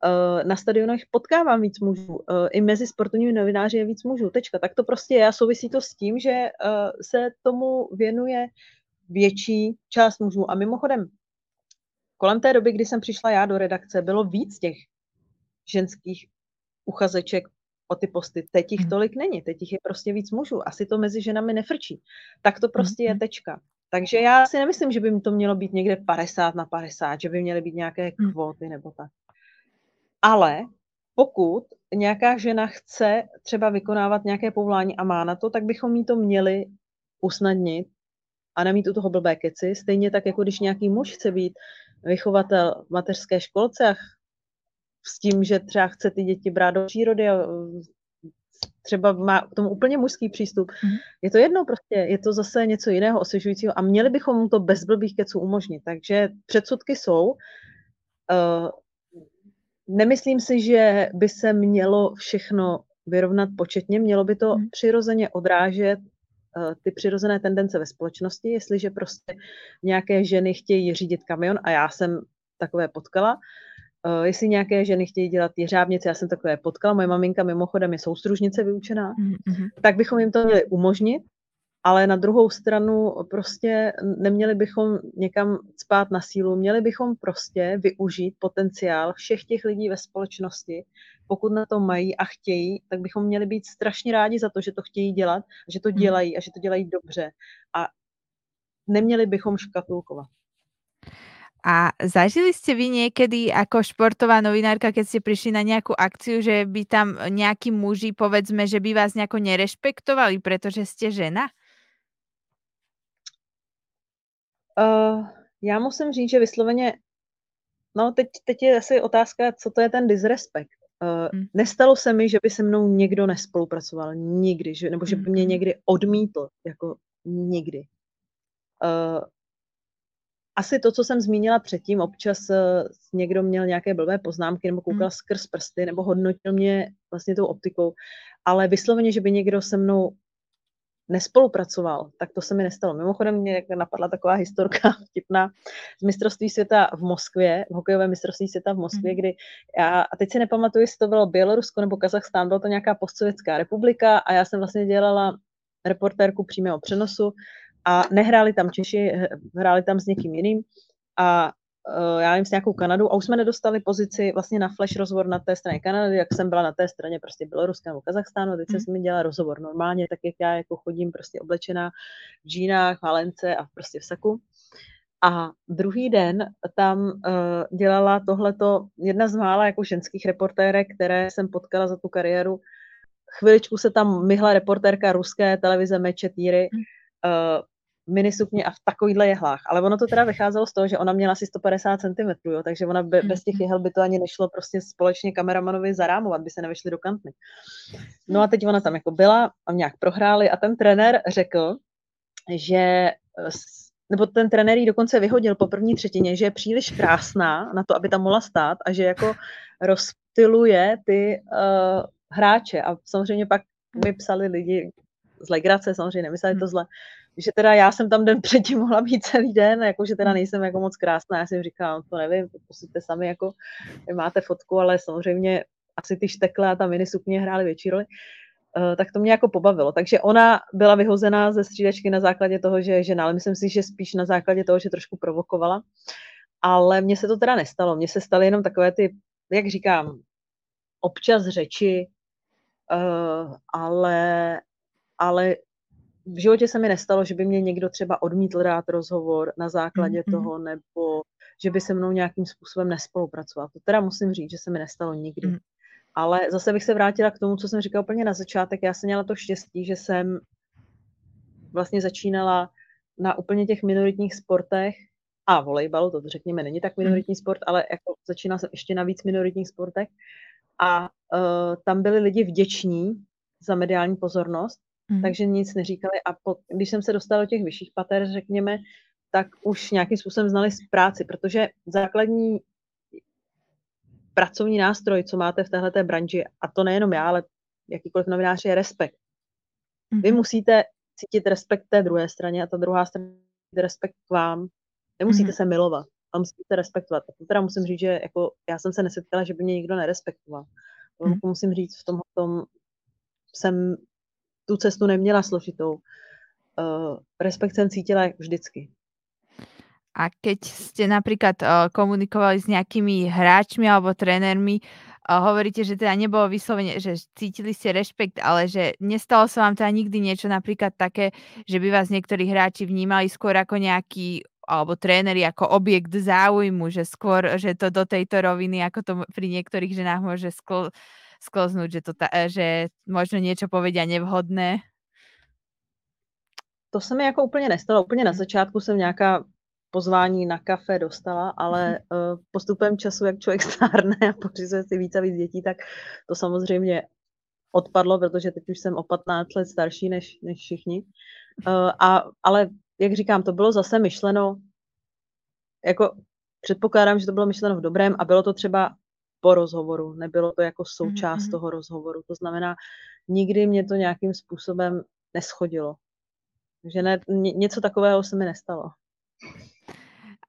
Eh, Na stadionech potkávám víc mužů. Eh, I mezi sportovními novináři je víc mužů. Tečka. Tak to prostě je a souvisí to s tím, že eh, se tomu věnuje větší část mužů. A mimochodem, kolem té doby, kdy jsem přišla já do redakce, bylo víc těch ženských uchazeček o ty posty. Teď jich Mhm. tolik není, teď jich je prostě víc mužů. Asi to mezi ženami nefrčí. Tak to prostě je Mhm. tečka. Takže já si nemyslím, že by to mělo být někde 50 na 50, že by měly být nějaké Hm. kvóty nebo tak. Ale pokud nějaká žena chce třeba vykonávat nějaké povolání a má na to, tak bychom jí to měli usnadnit a nemít u toho blbé keci. Stejně tak, jako když nějaký muž chce být vychovatel v mateřské školce a s tím, že třeba chce ty děti brát do přírody a uh, třeba má k tomu úplně mužský přístup. Mhm. Je to jedno prostě, je to zase něco jiného, osvěžujícího a měli bychom mu to bez blbých keců umožnit. Takže předsudky jsou. Uh, nemyslím si, že by se mělo všechno vyrovnat početně, mělo by to Mhm. přirozeně odrážet uh, ty přirozené tendence ve společnosti, jestliže prostě nějaké ženy chtějí řídit kamion a já jsem takové potkala, Uh, jestli nějaké ženy chtějí dělat jeřábnice, já jsem takové potkala, moje maminka mimochodem je soustružnice vyučená, Mhm, mhm. tak bychom jim to měli umožnit, ale na druhou stranu prostě neměli bychom někam spát na sílu, měli bychom prostě využít potenciál všech těch lidí ve společnosti, pokud na to mají a chtějí, tak bychom měli být strašně rádi za to, že to chtějí dělat, že to Mhm. dělají a že to dělají dobře a neměli bychom škatulkovat. A zažili ste vy niekedy ako športová novinárka, keď ste prišli na nejakú akciu, že by tam nejakí muži, povedzme, že by vás nejako nerešpektovali, pretože ste žena? Uh, já musím říct, že vysloveně, no teď, teď je asi otázka, co to je ten disrespekt. Uh, Hm. nestalo se mi, že by se mnou někdo nespolupracoval, nikdy, že, nebo že by mě Mhm. někdy odmítl, jako nikdy. Uh, asi to, co jsem zmínila předtím, občas uh, někdo měl nějaké blbé poznámky nebo koukal Hm. skrz prsty nebo hodnotil mě vlastně tou optikou, ale vysloveně, že by někdo se mnou nespolupracoval, tak to se mi nestalo. Mimochodem mě napadla taková historka vtipná z mistrovství světa v Moskvě, v hokejové mistrovství světa v Moskvě, Mhm. kdy já, a teď si nepamatuju, jestli to bylo Bělorusko nebo Kazachstán, byla to nějaká postsovětská republika a já jsem vlastně dělala reportérku přímého přenosu a nehráli tam Češi, hráli tam s někým jiným a já jim s nějakou Kanadou a už jsme nedostali pozici vlastně na flash rozhovor na té straně Kanady, jak jsem byla na té straně prostě Běloruska nebo Kazachstánu, teď jsem Mhm. s nimi dělala rozhovor normálně, tak jak já jako chodím prostě oblečená v džínách, v halence a prostě v saku. A druhý den tam uh, dělala tohleto jedna z mála jako ženských reportérek, které jsem potkala za tu kariéru. Chviličku se tam myhla reportérka ruské televize Meče Týry Hm. Minisukně a v takovýchhle jehlách. Ale ono to teda vycházelo z toho, že ona měla asi 150 cm, jo, takže ona be, bez těch mhm. jehel by to ani nešlo prostě společně kameramanovi zarámovat, by se nevešli do kantny. No a teď ona tam jako byla a nějak prohráli a ten trenér řekl, že nebo ten trenér ji dokonce vyhodil po první třetině, že je příliš krásná na to, aby tam mohla stát a že jako rozptiluje ty uh, hráče. A samozřejmě pak mi psali lidi z legrace, samozřejmě nemysleli to zle, že teda já jsem tam den předtím mohla být celý den, jako že teda nejsem jako moc krásná, já jsem říkala, to nevím, to posuďte sami, jako máte fotku, ale samozřejmě asi ty štekle a ta minisukně hrály větší roli. Uh, tak to mě jako pobavilo. Takže ona byla vyhozená ze střídačky na základě toho, že je žena, ale myslím si, že spíš na základě toho, že trošku provokovala. Ale mně se to teda nestalo. Mně se staly jenom takové ty, jak říkám, občas řeči, uh, ale, ale v životě se mi nestalo, že by mě někdo třeba odmítl dát rozhovor na základě mm-hmm. toho, nebo že by se mnou nějakým způsobem nespolupracoval. To teda musím říct, že se mi nestalo nikdy. Mm. Ale zase bych se vrátila k tomu, co jsem říkala úplně na začátek. Já jsem měla to štěstí, že jsem vlastně začínala na úplně těch minoritních sportech a volejbalu, to řekněme není tak minoritní sport, ale jako začínala jsem ještě na víc minoritních sportech a uh, tam byli lidi vděční za mediální pozornost mm. takže nic neříkali. A po, když jsem se dostala do těch vyšších pater, řekněme, tak už nějakým způsobem znali z práci, protože základní pracovní nástroj, co máte v této branži, a to nejenom já, ale jakýkoliv novinář, je respekt. Vy mm. musíte cítit respekt té druhé straně a ta druhá strana respekt k vám. Nemusíte mm. se milovat, ale musíte respektovat. A to teda musím říct, že jako já jsem se nesetkala, že by mě nikdo nerespektoval. To mm. musím říct, v tom, v tom jsem tu cestu neměla složitou. Uh, respekt jsem cítila vždycky. A keď ste napríklad uh, komunikovali s nejakými hráčmi alebo trénermi, uh, hovoríte, že teda nebolo vyslovene, že cítili ste rešpekt, ale že nestalo sa vám teda nikdy niečo napríklad také, že by vás niektorí hráči vnímali skôr ako nejaký alebo tréneri ako objekt záujmu, že skôr, že to do tejto roviny, ako to pri niektorých ženách môže skl- sklznúť, že, to ta, e, že možno niečo povedia nevhodné? To se mi jako úplně nestalo. Úplně na začátku jsem nějaká pozvání na kafe dostala, ale uh, postupem času, jak člověk stárne a pořizuje si víc a víc dětí, tak to samozřejmě odpadlo, protože teď už jsem o 15 let starší než, než všichni. Uh, a, ale jak říkám, to bylo zase myšleno, jako předpokládám, že to bylo myšleno v dobrém a bylo to třeba po rozhovoru, nebylo to jako součást mm-hmm. toho rozhovoru. To znamená, nikdy mě to nějakým způsobem neschodilo. Takže ne, něco takového se mi nestalo.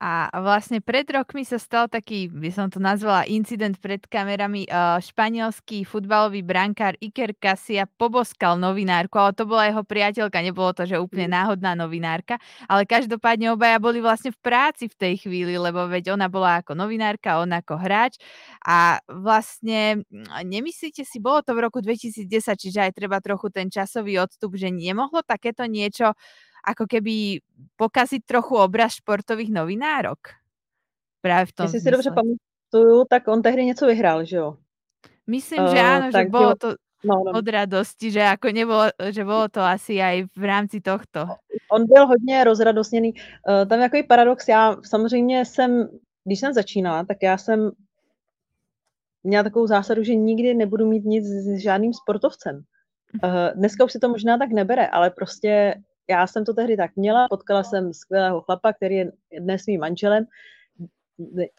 A vlastne pred rokmi sa stal taký, by som to nazvala, incident pred kamerami. Uh, španielský futbalový brankár Iker Casia poboskal novinárku, ale to bola jeho priateľka, nebolo to, že úplne mm. náhodná novinárka, ale každopádne obaja boli vlastne v práci v tej chvíli, lebo veď ona bola ako novinárka, on ako hráč a vlastne mm, nemyslíte si, bolo to v roku 2010, čiže aj treba trochu ten časový odstup, že nemohlo takéto niečo ako keby pokaziť trochu obraz športových novinárok. Práve v tom Jestli si dobře pamatuju, tak on tehdy něco vyhrál, že jo? Myslím, že áno, uh, že bolo to no, no. od radosti, že ako nebolo, že bolo to asi aj v rámci tohto. On byl hodně rozradostněný. Uh, tam je takový paradox, já samozřejmě jsem, když jsem začínala, tak já jsem měla takovou zásadu, že nikdy nebudu mít nic s žádným sportovcem. Uh, dneska už si to možná tak nebere, ale prostě já jsem to tehdy tak měla, potkala jsem skvělého chlapa, který je dnes svým manželem.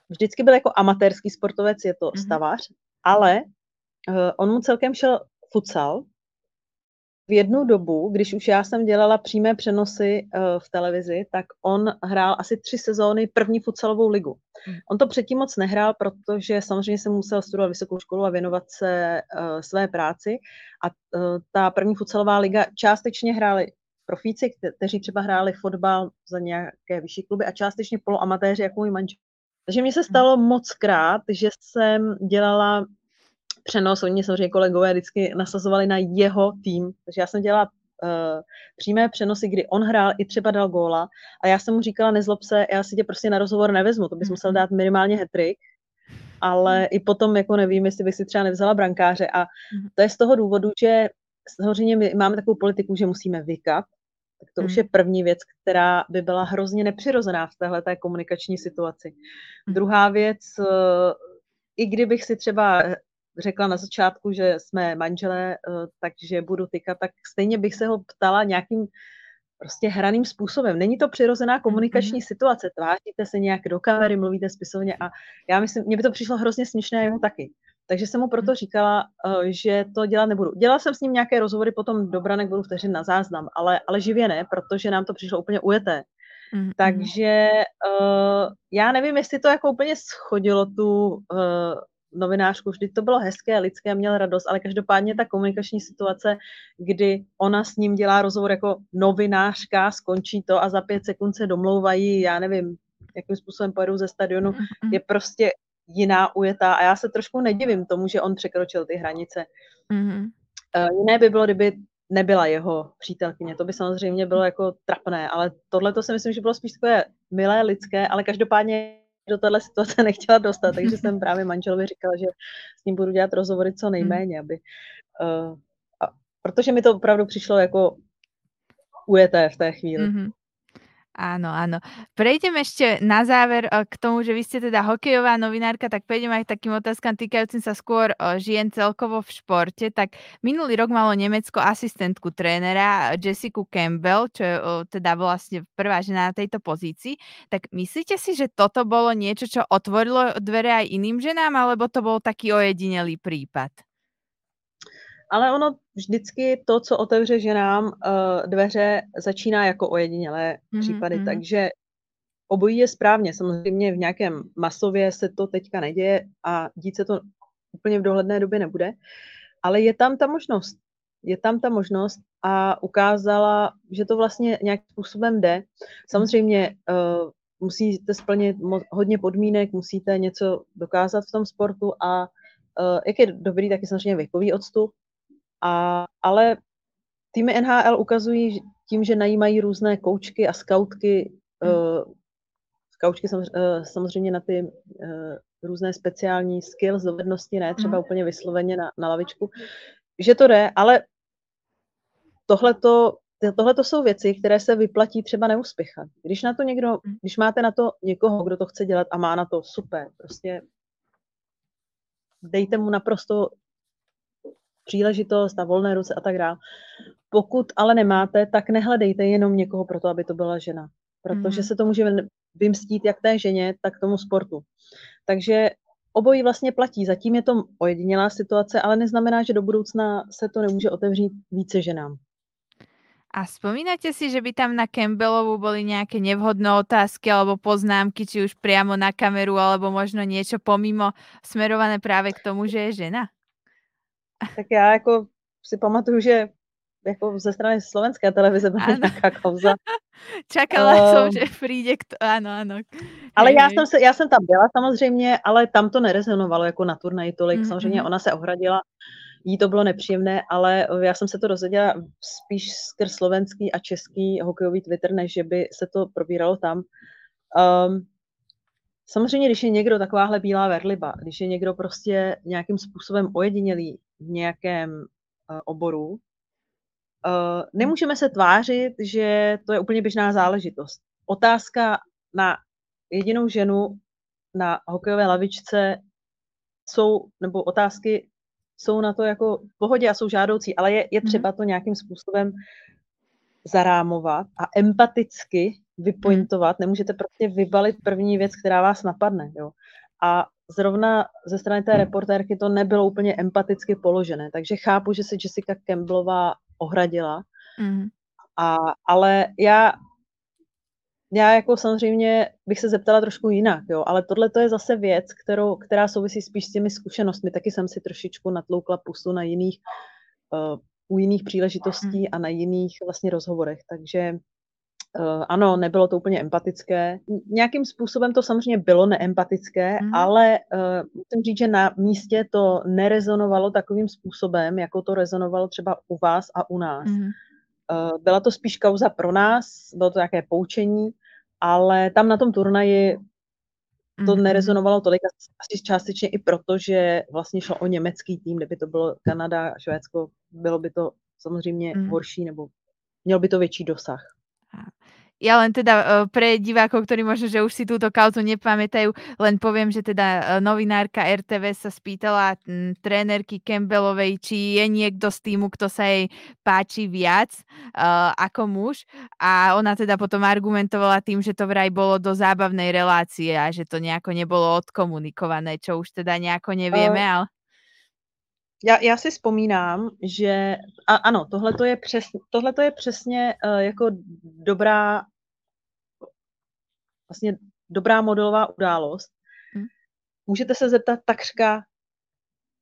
Vždycky byl jako amatérský sportovec, je to mm-hmm. stavař, ale uh, on mu celkem šel futsal. V jednu dobu, když už já jsem dělala přímé přenosy uh, v televizi, tak on hrál asi tři sezóny první futsalovou ligu. Mm. On to předtím moc nehrál, protože samozřejmě se musel studovat vysokou školu a věnovat se uh, své práci. A uh, ta první futsalová liga částečně hráli profíci, kteří třeba hráli fotbal za nějaké vyšší kluby a částečně poloamatéři jako můj manžel. Takže mi se hmm. stalo moc krát, že jsem dělala přenos, oni samozřejmě kolegové vždycky nasazovali na jeho tým, takže já jsem dělala uh, přímé přenosy, kdy on hrál i třeba dal góla a já jsem mu říkala, nezlob se, já si tě prostě na rozhovor nevezmu, to bys musel hmm. dát minimálně hetrik, ale hmm. i potom jako nevím, jestli bych si třeba nevzala brankáře a to je z toho důvodu, že samozřejmě my máme takovou politiku, že musíme vykat, Tak to Mm. už je první věc, která by byla hrozně nepřirozená v téhleté komunikační situaci. Mm. Druhá věc, eh, i kdybych si třeba řekla na začátku, že jsme manželé, eh, takže budu tykat, tak stejně bych se ho ptala nějakým prostě hraným způsobem. Není to přirozená komunikační Mhm. situace. Tváříte se nějak do kamery, mluvíte spisovně a já myslím, mně by to přišlo hrozně směšné a jeho taky. Takže jsem mu proto Mm. říkala, eh, že to dělat nebudu. Dělala jsem s ním nějaké rozhovory potom do branek budu vteřin na záznam, ale, ale živě ne, protože nám to přišlo úplně ujeté. Mhm, mhm. Takže uh, já nevím, jestli to jako úplně schodilo tu uh, novinářku, vždyť to bylo hezké, lidské, měl radost, ale každopádně ta komunikační situace, kdy ona s ním dělá rozhovor jako novinářka, skončí to a za pět sekund se domlouvají, já nevím, jakým způsobem pojedou ze stadionu, Mhm, mhm. je prostě jiná ujetá a já se trošku nedivím tomu, že on překročil ty hranice. Mhm. Uh, jiné by bylo, kdyby nebyla jeho přítelkyně. To by samozřejmě bylo jako trapné, ale tohle to si myslím, že bylo spíš takové milé, lidské, ale každopádně do téhle situace nechtěla dostat, takže jsem právě manželovi říkala, že s ním budu dělat rozhovory co nejméně, aby, uh, a, protože mi to opravdu přišlo jako ujeté v té chvíli. Mhm. Áno, áno. Prejdem ešte na záver, eh, k tomu, že vy ste teda hokejová novinárka, tak prejdem aj k takým otázkam týkajúcim sa skôr, eh, žien celkovo v športe. Tak minulý rok malo Nemecko asistentku trénera Jessicu Campbell, čo je, eh, teda vlastne prvá žena na tejto pozícii. Tak myslíte si, že toto bolo niečo, čo otvorilo dvere aj iným ženám, alebo to bol taký ojedinelý prípad? Ale ono vždycky to, co otevře ženám uh, dveře, začíná jako ojedinělé Mhm, případy, mhm. takže obojí je správně. Samozřejmě v nějakém masově se to teďka neděje a dít se to úplně v dohledné době nebude, ale je tam ta možnost. Je tam ta možnost a ukázala, že to vlastně nějakým způsobem jde. Samozřejmě uh, musíte splnit hodně podmínek, musíte něco dokázat v tom sportu a uh, jak je dobrý, tak je samozřejmě věkový odstup, a, ale týmy NHL ukazují tím, že najímají různé koučky a skautky, Mm. uh, skaučky samozřejmě, uh, samozřejmě na ty uh, různé speciální skills, dovednosti, ne třeba Mhm. úplně vysloveně na, na lavičku, že to jde, ale tohleto, tohleto jsou věci, které se vyplatí třeba neuspěchat. Když na to někdo, Mm. když máte na to někoho, kdo to chce dělat a má na to super, prostě dejte mu naprosto příležitost a volné ruce a tak dále. Pokud ale nemáte, tak nehledejte jenom někoho pro to, aby to byla žena. Protože Mhm. se to může vymstít jak té ženě, tak tomu sportu. Takže obojí vlastně platí. Zatím je to ojedinělá situace, ale neznamená, že do budoucna se to nemůže otevřít více ženám. A spomínate si, že by tam na Campbellovú boli nejaké nevhodné otázky alebo poznámky, či už priamo na kameru, alebo možno niečo pomimo smerované práve k tomu, že je žena? Tak já jako si pamatuju, že jako ze strany slovenské televize byla Áno. nějaká kauza. Čakala som, Ehm. že príde k to áno, áno. Ale já hej. jsem, se, já jsem tam byla samozřejmě, ale tam to nerezonovalo jako na turnaji tolik. Mhm, Samozřejmě ona se ohradila, jí to bylo nepříjemné, ale já jsem se to dozvěděla spíš skrz slovenský a český hokejový Twitter, než že by se to probíralo tam. Um, samozřejmě, když je někdo takováhle bílá verliba, když je někdo prostě nějakým způsobem ojedinělý v nějakém uh, oboru, uh, nemůžeme se tvářit, že to je úplně běžná záležitost. Otázka na jedinou ženu na hokejové lavičce jsou, nebo otázky jsou na to jako v pohodě a jsou žádoucí, ale je, je Mhm. třeba to nějakým způsobem zarámovat a empaticky vypointovat. Nemůžete prostě vybalit první věc, která vás napadne. Jo. A zrovna ze strany té reportérky to nebylo úplně empaticky položené, takže chápu, že se Jessica Campbellová ohradila, Mhm. a, ale já já jako samozřejmě bych se zeptala trošku jinak, jo, ale tohle to je zase věc, kterou, která souvisí spíš s těmi zkušenostmi. Taky jsem si trošičku natloukla pusu na jiných, uh, u jiných příležitostí a na jiných vlastně rozhovorech, takže ano, nebylo to úplně empatické. Nějakým způsobem to samozřejmě bylo neempatické, Mhm. ale uh, musím říct, že na místě to nerezonovalo takovým způsobem, jako to rezonovalo třeba u vás a u nás. Mhm. Uh, byla to spíš kauza pro nás, bylo to nějaké poučení, ale tam na tom turnaji to Mhm. nerezonovalo tolik, asi částečně i proto, že vlastně šlo o německý tým, kdyby to bylo Kanada a Švédsko, bylo by to samozřejmě Mhm. horší nebo měl by to větší dosah. Ja len teda, e, pre divákov, ktorí možno, že už si túto kauzu nepamätajú, len poviem, že teda, e, novinárka RTVS sa spýtala, trénerky Campbellovej, či je niekto z týmu, kto sa jej páči viac, uh, ako muž. A ona teda potom argumentovala tým, že to vraj bolo do zábavnej relácie a že to nejako nebolo odkomunikované, čo už teda nejako nevieme, Uh ale Já já si vzpomínám, že a ano, tohle to je přes tohle to je přesně, uh, jako dobrá vlastně dobrá modelová událost. Hm. Můžete se zeptat takřka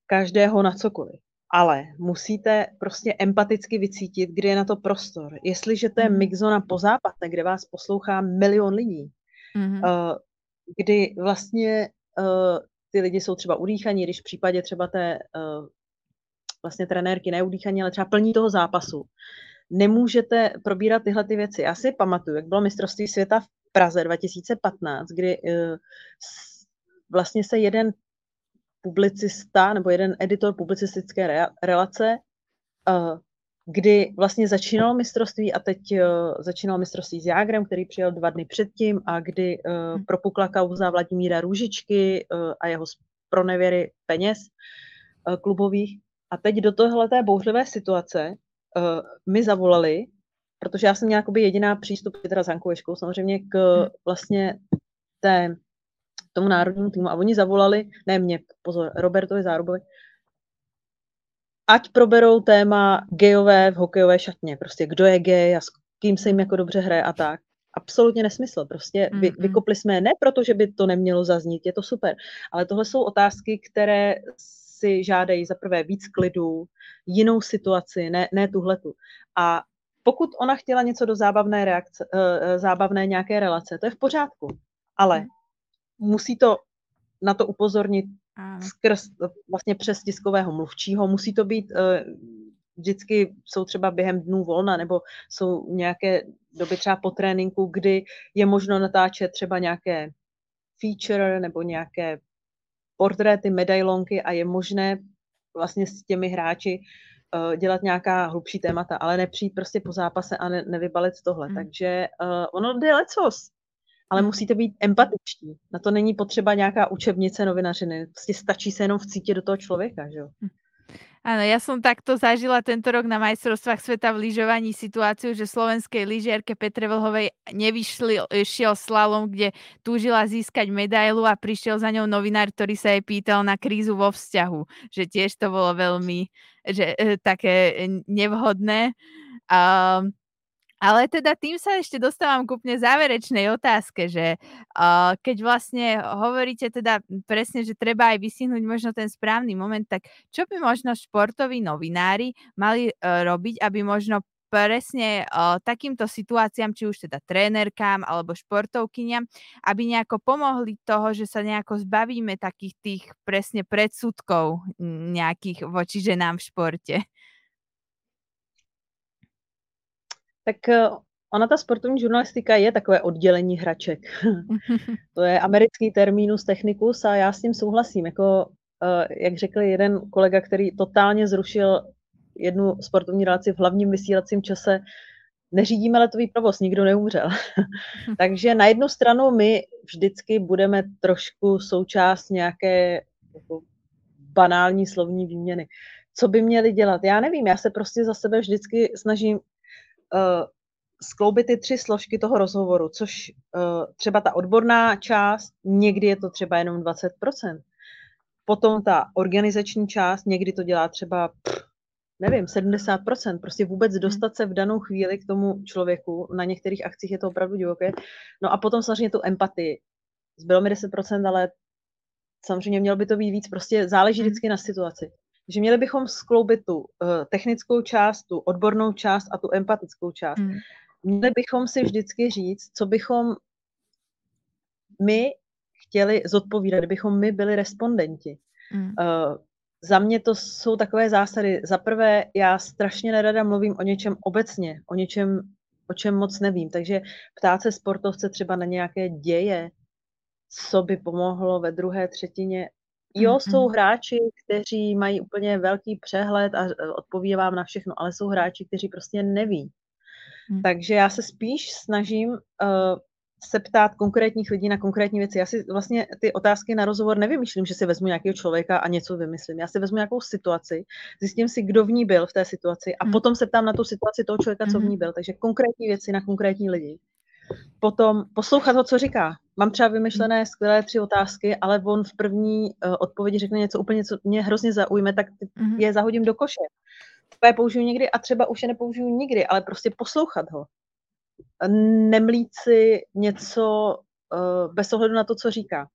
každého na cokoliv, ale musíte prostě empaticky vycítit, kdy je na to prostor. Jestliže to je Mhm. mixzona po zápase, kde vás poslouchá milion lidí, Mhm. uh, kdy vlastně, uh, ty lidi jsou třeba udýchaní, když v případě třeba té, uh, vlastně trenérky neudýchaní, ale třeba plní toho zápasu, nemůžete probírat tyhle ty věci. Já si pamatuju, jak bylo mistrovství světa v Praze 2015, kdy, s vlastně se jeden publicista nebo jeden editor publicistické relace, uh, kdy vlastně začínalo mistrovství a teď, uh, začínalo mistrovství s Jágrem, který přijel 2 dny předtím a kdy, uh, Hm. propukla kauza Vladimíra Růžičky, a jeho zpronevěry peněz, klubových. A teď do tohleté bouřlivé situace, uh, mi zavolali, protože já jsem měla jakoby jediná přístup teda s Hankou Ježkou samozřejmě k Hm. vlastně té tomu národnímu týmu a oni zavolali, ne mě, pozor, Robertovi Zárubovi, ať proberou téma gayové v hokejové šatně. Prostě kdo je gay a s kým se jim jako dobře hraje a tak. Absolutně nesmysl. Prostě vy, mm. vykopli jsme je ne proto, že by to nemělo zaznít, je to super, ale tohle jsou otázky, které si žádají za prvé víc klidu, jinou situaci, ne, ne tuhletu. A pokud ona chtěla něco do zábavné reakce, uh, zábavné nějaké relace, to je v pořádku. Ale Hm. musí to na to upozornit skrz vlastně přes tiskového mluvčího. Musí to být, uh, vždycky jsou třeba během dnů volna nebo jsou nějaké doby třeba po tréninku, kdy je možno natáčet třeba nějaké feature nebo nějaké portréty, medailonky a je možné vlastně s těmi hráči uh, dělat nějaká hlubší témata, ale nepřijít prostě po zápase a ne, nevybalit tohle. Mm. Takže uh, ono jde lecos, ale Mm. musíte být empatičtí. Na to není potřeba nějaká učebnice novinařiny. Prostě stačí se jenom vcítit do toho člověka, že jo? Áno, ja som takto zažila tento rok na majstrovstvách sveta v lyžovaní situáciu, že slovenskej lyžiarke Petre Vlhovej nevyšli šiel slalom, kde túžila získať medailu a prišiel za ňou novinár, ktorý sa jej pýtal na krízu vo vzťahu. Že tiež to bolo veľmi že, e, také nevhodné. Um, ale teda tým sa ešte dostávam k úplne záverečnej otázke, že uh, keď vlastne hovoríte teda presne, že treba aj vystihnúť možno ten správny moment, tak čo by možno športoví novinári mali uh, robiť, aby možno presne uh, takýmto situáciám, či už teda trénerkám alebo športovkyniam, aby nejako pomohli toho, že sa nejako zbavíme takých tých presne predsudkov nejakých voči ženám v športe. Tak eh, ona ta sportovní žurnalistika je takové oddělení hraček. to je americký terminus technicus a já s tím souhlasím. Jako, uh, jak řekl jeden kolega, který totálně zrušil jednu sportovní relaci v hlavním vysílacím čase, neřídíme letový provoz, nikdo neumřel. Takže na jednu stranu my vždycky budeme trošku součást nějaké jako banální slovní výměny. Co by měli dělat? Já nevím, já se prostě za sebe vždycky snažím skloubit ty tři složky toho rozhovoru, což uh, třeba ta odborná část, někdy je to třeba jenom 20%. Potom ta organizační část, někdy to dělá třeba, pff, nevím, 70%. Prostě vůbec dostat se v danou chvíli k tomu člověku. Na některých akcích je to opravdu divoké. No a potom samozřejmě tu empatii. Zbylo mi 10%, ale samozřejmě mělo by to být víc. Prostě záleží vždycky na situaci že měli bychom skloubit tu uh, technickou část, tu odbornou část a tu empatickou část. Mm. Měli bychom si vždycky říct, co bychom my chtěli zodpovídat, kdybychom my byli respondenti. Mm. Uh, za mě to jsou takové zásady. Za prvé, já strašně nerada mluvím o něčem obecně, o něčem, o čem moc nevím. Takže ptát se sportovce třeba na nějaké děje, co by pomohlo ve druhé třetině, Jo, mm-hmm. jsou hráči, kteří mají úplně velký přehled a odpoví vám na všechno, ale jsou hráči, kteří prostě neví. Hmm. Takže já se spíš snažím uh, se ptát konkrétních lidí na konkrétní věci. Já si vlastně ty otázky na rozhovor nevymýšlím, že si vezmu nějakého člověka a něco vymyslím. Já si vezmu nějakou situaci, zjistím si, kdo v ní byl v té situaci a hmm. potom se ptám na tu situaci toho člověka, co v ní hmm. byl. Takže konkrétní věci na konkrétní lidi. Potom poslouchat ho, co říká. Mám třeba vymyšlené skvělé tři otázky, ale on v první uh, odpovědi řekne něco úplně, co mě hrozně zaujme, tak mm-hmm. je zahodím do koše. To je použiju někdy a třeba už je nepoužiju nikdy, ale prostě poslouchat ho nemlít si něco uh, bez ohledu na to, co říká.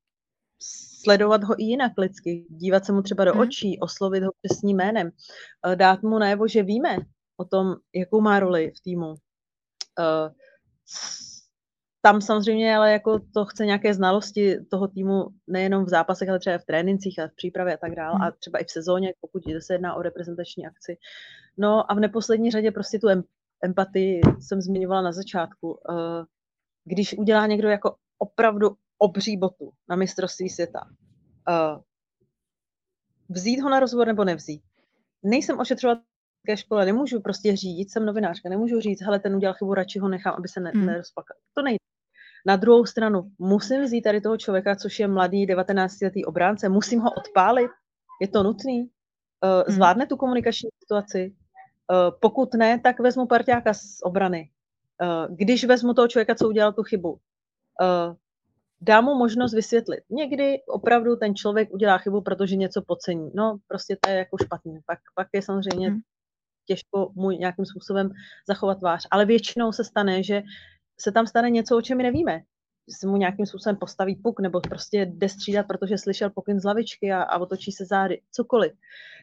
Sledovat ho i jinak lidsky, dívat se mu třeba do hmm. očí, oslovit ho přesným jménem, uh, dát mu najevo, že víme o tom, jakou má roli v týmu. Uh, tam samozřejmě ale jako to chce nějaké znalosti toho týmu nejenom v zápasech, ale třeba v trénincích a v přípravě a tak dále hmm. a třeba i v sezóně, pokud se jedná o reprezentační akci. No a v neposlední řadě prostě tu empatii jsem zmiňovala na začátku. Eh, když udělá někdo jako opravdu obří botu na mistrovství světa, eh, vzít ho na rozhovor nebo nevzít. Nejsem ošetřovatelské škole, nemůžu prostě řídit, jsem novinářka, nemůžu říct, hele, ten udělal chybu, radši ho nechám, aby se ne, hmm. nerozplakal. To nejde. Na druhou stranu, musím vzít tady toho člověka, což je mladý 19-letý obránce, musím ho odpálit, je to nutný, uh, zvládne tu komunikační situaci, Eh, pokud ne, tak vezmu parťáka z obrany. Eh, když vezmu toho člověka, co udělal tu chybu, eh, dám mu možnost vysvětlit. Někdy opravdu ten člověk udělá chybu, protože něco podcení. No, prostě to je jako špatný. Pak, pak je samozřejmě hmm. Těžko mu nějakým způsobem zachovat tvář. Ale většinou se stane, že se tam stane něco, o čem my nevíme se mu nějakým způsobem postaví puk nebo prostě jde střídat, protože slyšel pokyn z lavičky a, a otočí se zády, cokoliv.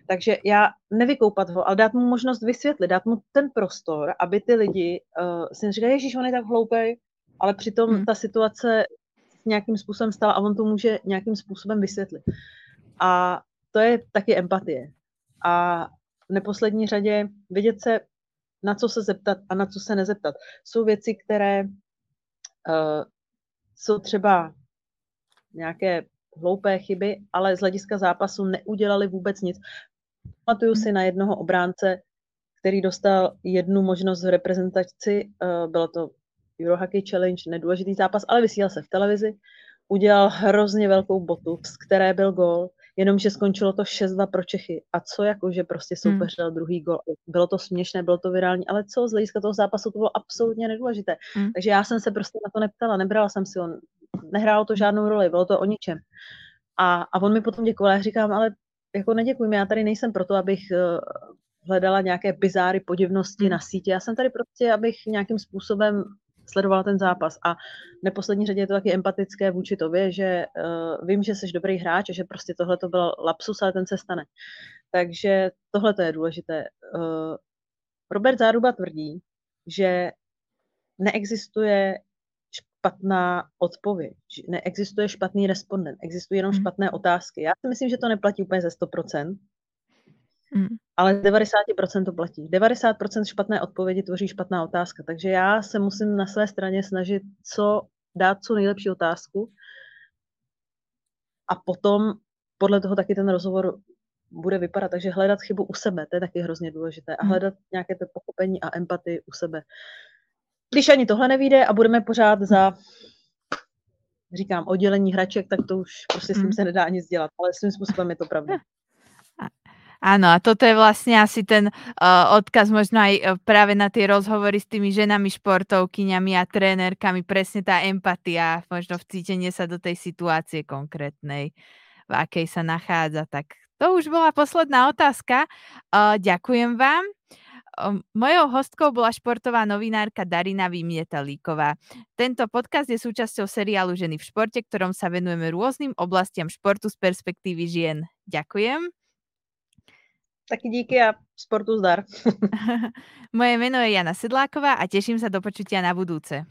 Takže já nevykoupat ho, ale dát mu možnost vysvětlit, dát mu ten prostor, aby ty lidi uh, si říkají, ježíš, on je tak hloupej, ale přitom hmm. ta situace nějakým způsobem stala a on to může nějakým způsobem vysvětlit. A to je taky empatie. A v neposlední řadě vědět se, na co se zeptat a na co se nezeptat. Jsou věci, které uh, jsou třeba nějaké hloupé chyby, ale z hlediska zápasu neudělali vůbec nic. Pamatuju si na jednoho obránce, který dostal jednu možnost v reprezentaci, uh, bylo to Eurohockey Challenge, nedůležitý zápas, ale vysílal se v televizi, udělal hrozně velkou botu, z které byl gól jenomže skončilo to 6-2 pro Čechy. A co jako, že prostě soupeř dal hmm. druhý gol. Bylo to směšné, bylo to virální, ale co z hlediska toho zápasu to bylo absolutně nedůležité. Hmm. Takže já jsem se prostě na to neptala, nebrala jsem si on, nehrálo to žádnou roli, bylo to o ničem. A, a on mi potom děkoval, já říkám, ale jako neděkuji mi, já tady nejsem proto, abych uh, hledala nějaké bizáry, podivnosti hmm. na sítě. Já jsem tady prostě, abych nějakým způsobem sledovala ten zápas. A v neposlední řadě je to taky empatické vůči tobě, že uh, vím, že jsi dobrý hráč a že prostě tohle to byl lapsus, ale ten se stane. Takže tohle to je důležité. Uh, Robert Záruba tvrdí, že neexistuje špatná odpověď, neexistuje špatný respondent, existují jenom hmm. špatné otázky. Já si myslím, že to neplatí úplně ze 100%, Mm. Ale 90% to platí. 90% špatné odpovědi tvoří špatná otázka. Takže já se musím na své straně snažit co dát co nejlepší otázku a potom podle toho taky ten rozhovor bude vypadat. Takže hledat chybu u sebe, to je taky hrozně důležité. A mm. hledat nějaké to pochopení a empatii u sebe. Když ani tohle nevíde a budeme pořád za říkám, oddělení hraček, tak to už prostě s tím mm. se nedá nic dělat, ale svým způsobem je to pravda. Áno, a toto je vlastne asi ten uh, odkaz možno aj uh, práve na tie rozhovory s tými ženami športovkyňami a trénerkami, presne tá empatia, možno vcítenie sa do tej situácie konkrétnej, v akej sa nachádza. Tak to už bola posledná otázka. Uh, ďakujem vám. Mojou hostkou bola športová novinárka Darina Vymietalíková. Tento podcast je súčasťou seriálu Ženy v športe, ktorom sa venujeme rôznym oblastiam športu z perspektívy žien. Ďakujem. Taky díky a sportu zdar. Moje meno je Jana Sedláková a teším sa do počutia na budúce.